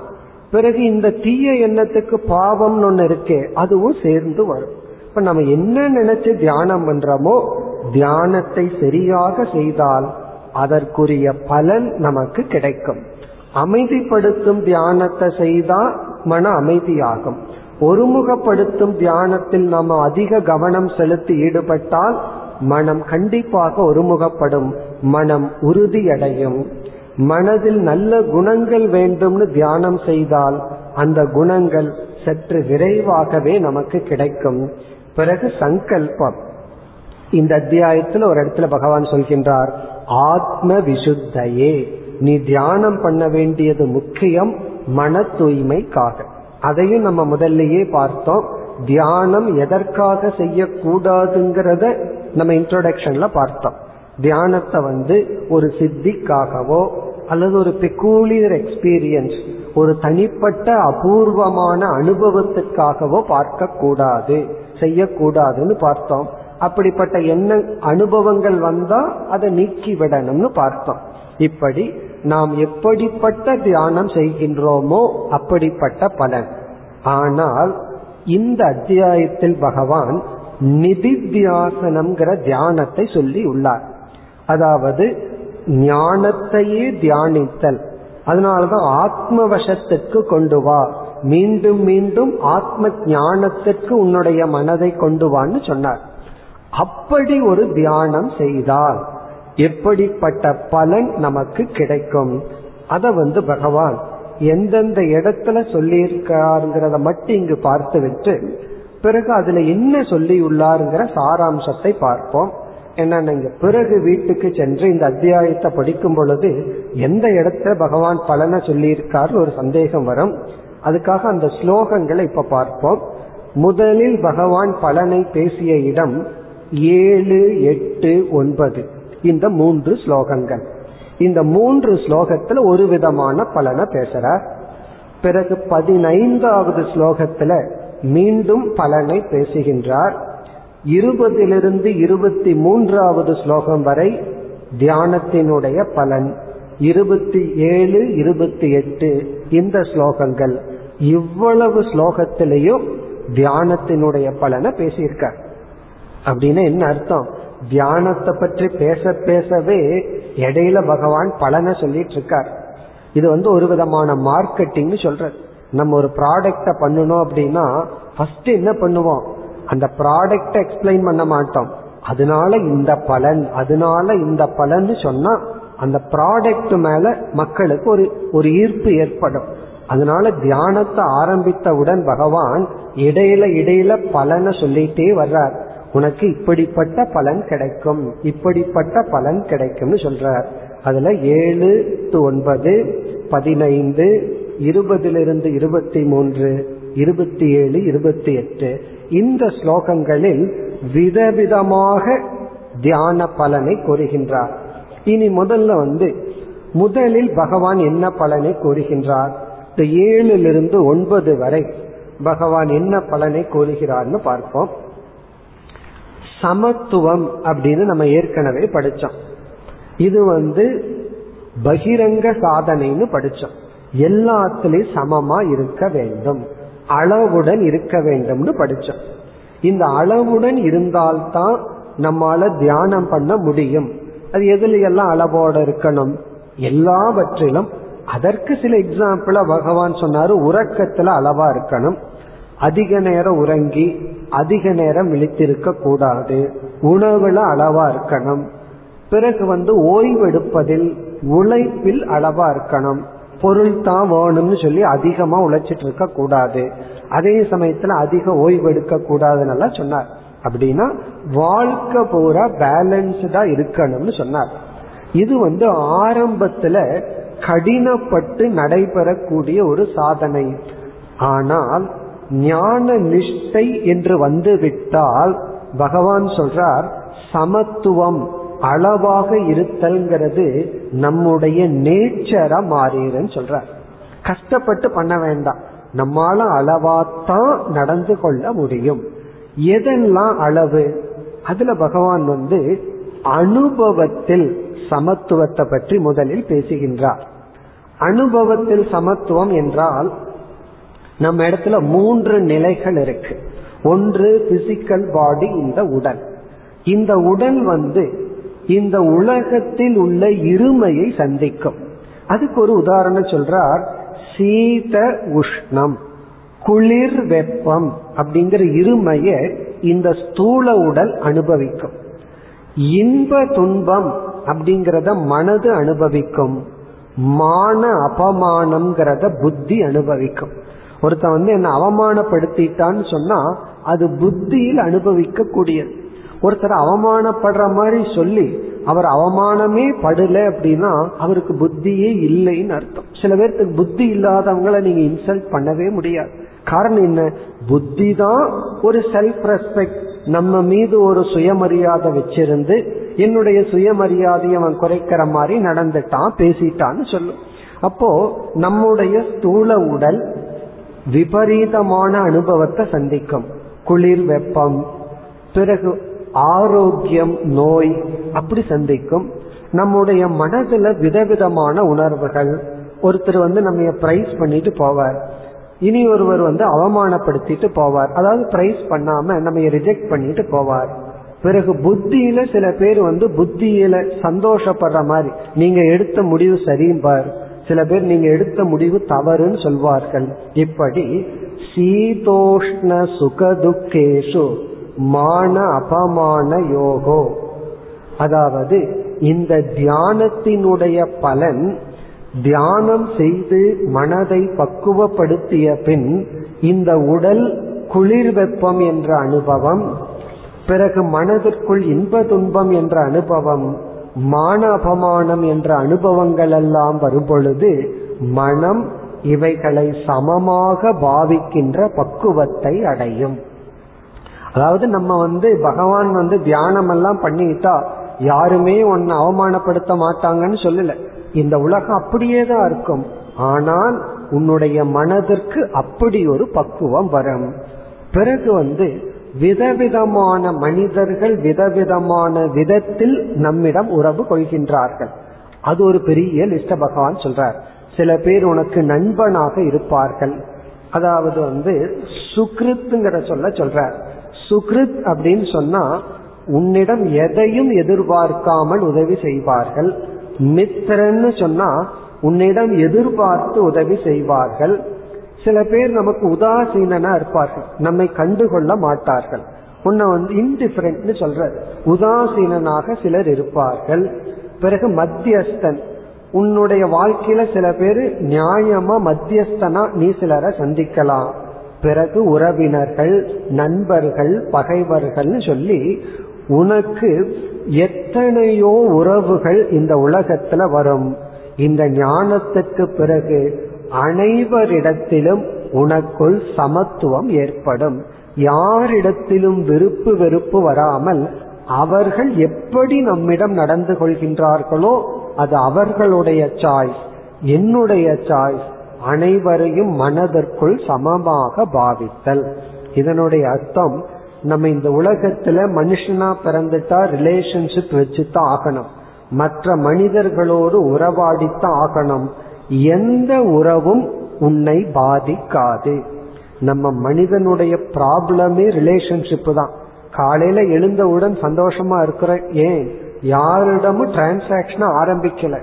பிறகு இந்த தீய எண்ணத்துக்கு பாவம்னு ஒண்ணு இருக்கே அதுவும் சேர்ந்து வரும். இப்ப நம்ம என்ன நினைச்சு தியானம் பண்றோமோ தியானத்தை சரியாக செய்தால் அதற்குரிய பலன் நமக்கு கிடைக்கும். அமைதிப்படுத்தும் தியானத்தை செய்தா மன அமைதியாகும். ஒருமுகப்படுத்தும் தியானத்தில் நம்ம அதிக கவனம் செலுத்தி ஈடுபட்டால் மனம் கண்டிப்பாக ஒருமுகப்படும். மனம் உறுதியடையும். மனதில் நல்ல குணங்கள் வேண்டும்னு தியானம் செய்தால் அந்த குணங்கள் சற்று விரைவாகவே நமக்கு கிடைக்கும். பிறகு சங்கல்பம். இந்த அத்தியாயத்தில் ஒரு இடத்துல பகவான் சொல்கின்றார் ஆத்ம விசுத்தையே. நீ தியானம் பண்ண வேண்டியது முக்கியம் மன தூய்மைக்காக அதையும் நம்ம முதல்லயே பார்த்தோம். தியானம் எதற்காக செய்யக்கூடாதுங்கிறத நம்ம இன்ட்ரோடக்ஷன்ல பார்த்தோம். தியானத்தை வந்து ஒரு சித்திக்காகவோ அல்லது ஒரு பெக்கூலியர் எக்ஸ்பீரியன்ஸ் ஒரு தனிப்பட்ட அபூர்வமான அனுபவத்துக்காகவோ பார்க்க கூடாது செய்யக்கூடாதுன்னு பார்த்தோம். அப்படிப்பட்ட என்ன அனுபவங்கள் வந்தா அதை நீக்கி விடணும்னு பார்த்தோம். இப்படி நாம் எப்படிப்பட்ட தியானம் செய்கின்றோமோ அப்படிப்பட்ட பலன். ஆனால் இந்த அத்தியாயத்தில் பகவான் நிதித்தியாசனம்ங்கிற தியானத்தை சொல்லி உள்ளார். அதாவது ஞானத்தையே தியானித்தல். அதனாலதான் ஆத்ம வசத்துக்கு கொண்டு வா. மீண்டும் மீண்டும் ஆத்ம ஞானத்திற்கு உன்னுடைய மனதை கொண்டு வான்னு சொன்னார். அப்படி ஒரு தியானம் செய்தால் எப்படிப்பட்ட பலன் நமக்கு கிடைக்கும்? அத வந்து பகவான் எந்தெந்த இடத்துல சொல்லியிருக்காருங்கிறத மட்டும் இங்கு பார்த்து விட்டு பிறகு அதுல என்ன சொல்லி உள்ளாருங்கிற சாராம்சத்தை பார்ப்போம். என்ன இங்க பிறகு வீட்டுக்கு சென்று இந்த அத்தியாயத்தை படிக்கும் பொழுது எந்த இடத்துல பகவான் பலனை சொல்லியிருக்காரு ஒரு சந்தேகம் வரும். அதுக்காக அந்த ஸ்லோகங்களை இப்ப பார்ப்போம். முதலில் பகவான் பலனை பேசிய இடம் ஏழு எட்டு ஒன்பது. இந்த மூன்று ஸ்லோகங்கள். இந்த மூன்று ஸ்லோகத்துல ஒரு விதமான பலனை பேசுறார். பிறகு பதினைந்தாவது ஸ்லோகத்துல மீண்டும் பலனை பேசுகின்றார். இருபதிலிருந்து இருபத்தி மூன்றாவது ஸ்லோகம் வரை தியானத்தினுடைய பலன் இருபத்தி ஏழு இருபத்தி எட்டு இந்த ஸ்லோகங்கள். இவ்வளவு ஸ்லோகத்திலையும் தியானத்தினுடைய பலனை பேசியிருக்கார். அப்படின்னு என்ன அர்த்தம்? தியானத்தை பற்றி பேச பேசவே இடையில பகவான் பலனை சொல்லிட்டு இருக்கார். இது வந்து ஒரு விதமான மார்க்கெட்டிங் சொல்றது. நம்ம ஒரு ப்ராடக்ட பண்ணணும் அப்படின்னா ஃபர்ஸ்ட் என்ன பண்ணுவோம்? அந்த ப்ராடக்ட எக்ஸ்பிளைன் பண்ண மாட்டோம். அதனால இந்த பலன் அதனால இந்த பலன் சொன்னா அந்த ப்ராடக்ட் மேல மக்களுக்கு ஒரு ஒரு ஈர்ப்பு ஏற்படும். அதனால தியானத்தை ஆரம்பித்தவுடன் பகவான் இடையில இடையில பலனை சொல்லிட்டே வர்றார். உனக்கு இப்படிப்பட்ட பலன் கிடைக்கும் இப்படிப்பட்ட பலன் கிடைக்கும்னு சொல்றார். அதுல ஏழு டு ஒன்பது பதினைந்து இருபதிலிருந்து இருபத்தி மூன்று இருபத்தி ஏழு இருபத்தி எட்டு இந்த ஸ்லோகங்களில் விதவிதமாக தியான பலனை கூறுகின்றார். இனி முதல்ல வந்து முதலில் பகவான் என்ன பலனை கூறுகின்றார்? இந்த ஏழிலிருந்து ஒன்பது வரை பகவான் என்ன பலனை கூறுகிறார்னு பார்ப்போம். சமத்துவம் அப்படின்னு நம்ம ஏற்கனவே படிச்சோம். இது வந்து பகிரங்க சாதனைன்னு படிச்சோம். எல்லாத்திலையும் சமமா இருக்க வேண்டும். அளவுடன் இருக்க வேண்டும்னு படிச்சோம். இந்த அளவுடன் இருந்தால்தான் நம்மால தியானம் பண்ண முடியும். அது எதுல எல்லாம் அளவோட இருக்கணும்? எல்லாவற்றிலும். அதற்கு சில எக்ஸாம்பிள பகவான் சொன்னாரு உறக்கத்துல அளவா இருக்கணும். அதிக நேரம் உறங்கி அதிக நேரம் விழித்திருக்க கூடாது. உணவுல அளவா இருக்கணும். பிறகு வந்து ஓய்வெடுப்பதில் உழைப்பில் அளவா இருக்கணும். பொருள் தான் வேணும்னு சொல்லி அதிகமா உழைச்சிட்டு இருக்க கூடாது. அதே சமயத்துல அதிக ஓய்வெடுக்க கூடாதுன்னு சொன்னார். அப்படின்னா வாழ்க்கை பூரா பேலன்ஸ்டா இருக்கணும்னு சொன்னார். இது வந்து ஆரம்பத்துல கடினப்பட்டு நடைபெறக்கூடிய ஒரு சாதனை. ஆனால் ஞான நிஷ்டை என்று வந்து விட்டால் பகவான் சொல்றார் சமத்துவம் அளவாக இருத்தல்ங்கிறது நம்முடைய நேச்சரா மாறிடுன்னு சொல்றார். கஷ்டப்பட்டு பண்ண வேண்டாம். நம்மால அளவாத்தான் நடந்து கொள்ள முடியும். எதெல்லாம் அளவு? அதுல பகவான் வந்து அனுபவத்தில் சமத்துவத்தை பற்றி முதலில் பேசுகின்றார். அனுபவத்தில் சமத்துவம் என்றால் நம்ம இடத்துல மூன்று நிலைகள் இருக்கு. ஒன்று பிசிக்கல் பாடி இந்த உடல். இந்த உடல் வந்து இந்த உலகத்தில் உள்ள இருமையை சந்திக்கும். அதுக்கு ஒரு உதாரணம் சொல்றார் சீத உஷ்ணம் குளிர் வெப்பம் அப்படிங்கிற இருமைய இந்த ஸ்தூல உடல் அனுபவிக்கும். இன்ப துன்பம் அப்படிங்கிறத மனது அனுபவிக்கும். மான அபமானம்ங்கிறத புத்தி அனுபவிக்கும். ஒருத்தன் வந்து என்ன அவமானப்படுத்திட்டான்னு சொன்னா அது புத்தியில் அனுபவிக்க கூடியது ஒருத்தர் அவமானப்படுற மாதிரி சொல்லி அவர் அவமானமே படல அப்படின்னா அவருக்கு புத்தியே இல்லைன்னு அர்த்தம். சில பேர்த்துக்கு புத்தி இல்லாதவங்களை நீங்க இன்சல்ட் பண்ணவே முடியாது. காரணம் என்ன? புத்தி தான் ஒரு செல்ஃப் ரெஸ்பெக்ட் நம்ம மீது ஒரு சுயமரியாதை வச்சிருந்து என்னுடைய சுயமரியாதையை அவன் குறைக்கிற மாதிரி நடந்துட்டான் பேசிட்டான்னு சொல்லும். அப்போ நம்முடைய ஸ்தூல உடல் விபரீதமான அனுபவத்தை சந்திக்கும். குளிர் வெப்பம் பிறகு ஆரோக்கியம் நோய் அப்படி சந்திக்கும். நம்முடைய மனதுல விதவிதமான உணர்வுகள். ஒருத்தர் வந்து நம்ம பிரைஸ் பண்ணிட்டு போவார். இனி ஒருவர் வந்து அவமானப்படுத்திட்டு போவார். அதாவது பிரைஸ் பண்ணாம நம்ம ரிஜெக்ட் பண்ணிட்டு போவார். பிறகு புத்தியில சில பேர் வந்து புத்தியில சந்தோஷப்படுற மாதிரி நீங்க எடுத்த முடிவு சரியும்பார் சில பேர் நீங்க எடுத்த முடிவு தவறுன்னு சொல்வார்கள். இப்படி சீதோஷ்ண சுகதுக்கேஷு மான அபமான யோகோ. அதாவது இந்த தியானத்தினுடைய பலன் தியானம் செய்து மனதை பக்குவப்படுத்திய பின் இந்த உடல் குளிர் வெப்பம் என்ற அனுபவம் பிறகு மனதிற்குள் இன்ப துன்பம் என்ற அனுபவம் மான அபமானம் என்ற அனுபவங்கள் எல்லாம் வரும்பொழுது மனம் இவைகளை சமமாக பாவிக்கின்ற பக்குவத்தை அடையும். அதாவது நம்ம வந்து பகவான் வந்து தியானம் எல்லாம் பண்ணிட்டா யாருமே உன்னை அவமானப்படுத்த மாட்டாங்கன்னு சொல்லல. இந்த உலகம் அப்படியே தான் இருக்கும். ஆனால் உன்னுடைய மனதிற்கு அப்படி ஒரு பக்குவம் வரும். பிறகு வந்து விதவிதமான மனிதர்கள் விதவிதமான விதத்தில் நம்மிடம் உறவு கொள்கின்றார்கள். அது ஒரு பெரிய லிஸ்ட பகவான் சொல்றார். சில பேர் உனக்கு நண்பனாக இருப்பார்கள். அதாவது வந்து சுக்ருத்துங்கிற சொல்ல சொல்றார். சுக்ருத் அப்படின்னு சொன்னா உன்னிடம் எதையும் எதிர்பார்க்காமல் உதவி செய்வார்கள். மித்திரன்னு சொன்னா உன்னிடம் எதிர்பார்த்து உதவி செய்வார்கள். சில பேர் நமக்கு உதாசீனா இருப்பார்கள். நம்மை கண்டுகொள்ள மாட்டார்கள். உன்னை வந்து இன்டிஃபரண்ட்னு சொல்ற உதாசீனாக சிலர் இருப்பார்கள். பிறகு மத்தியஸ்தன். உன்னுடைய வாழ்க்கையில சில பேர் நியாயமா மத்தியஸ்தனா நீ சிலரை சந்திக்கலாம். பிறகு உறவினர்கள் நண்பர்கள் பகைவர்கள்னு சொல்லி உனக்கு எத்தனையோ உறவுகள் இந்த உலகத்துல வரும். இந்த ஞானத்துக்கு பிறகு அனைவரிடத்திலும் உனக்குள் சமத்துவம் ஏற்படும். யாரிடத்திலும் விருப்பு வெறுப்பு வராமல் அவர்கள் எப்படி நம்மிடம் நடந்து கொள்கின்றார்களோ அது அவர்களுடைய சாய்ஸ் என்னுடைய சாய்ஸ் அனைவரையும் மனதிற்குள் சமமாக பாவித்தல். இதனுடைய அர்த்தம் நம்ம இந்த உலகத்துல மனுஷனா பிறந்துட்டா ரிலேஷன்ஷிப் வச்சுதான் ஆகணும். மற்ற மனிதர்களோடு உறவாடித்தான் ஆகணும். எந்த உறவும் உன்னை பாதிக்காது. நம்ம மனிதனுடைய ப்ராப்ளமே ரிலேஷன்ஷிப் தான். காலையில எழுந்தவுடன் சந்தோஷமா இருக்கிற ஏன்? யாரிடமும் டிரான்சாக்சன் ஆரம்பிக்கல.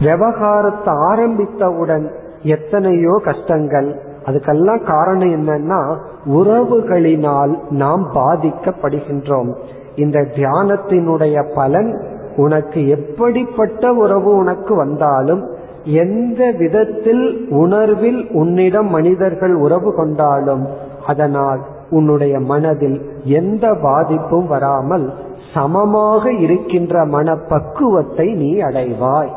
விவகாரத்தை ஆரம்பித்தவுடன் எத்தனையோ கஷ்டங்கள். அதுக்கெல்லாம் காரணம் என்னன்னா உறவுகளினால் நாம் பாதிக்கப்படுகின்றோம். இந்த தியானத்தினுடைய பலன் உனக்கு எப்படிப்பட்ட உறவு உனக்கு வந்தாலும் எந்த விதத்தில் உணர்வில் உன்னிடம் மனிதர்கள் உறவு கொண்டாலும் அதனால் உன்னுடைய மனதில் எந்த பாதிப்பும் வராமல் சமமாக இருக்கின்ற மனப்பக்குவத்தை நீ அடைவாய்.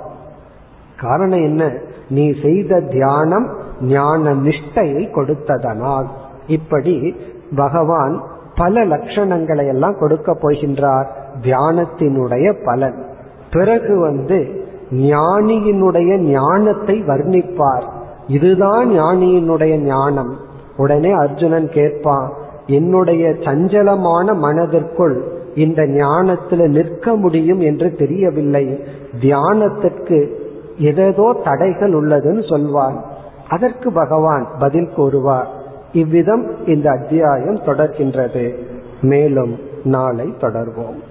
காரணம் என்ன? நீ செய்த தியானம் ஞான நிஷ்டையை கொடுத்ததனால். இப்படி பகவான் பல லட்சணங்களை எல்லாம் கொடுக்க போகின்றார். தியானத்தினுடைய பலன். பிறகு வந்து ஞானியினுடைய ஞானத்தை வர்ணிப்பார். இதுதான் ஞானியினுடைய ஞானம். உடனே அர்ஜுனன் கேட்பான் என்னுடைய சஞ்சலமான மனதிற்குள் இந்த ஞானத்துல நிற்க முடியும் என்று தெரியவில்லை. தியானத்திற்கு ஏதேதோ தடைகள் உள்ளதுன்னு சொல்வார். அதற்கு பகவான் பதில் கூறுவார். இவ்விதம் இந்த அத்தியாயம் தொடர்கின்றது. மேலும் நாளை தொடர்வோம்.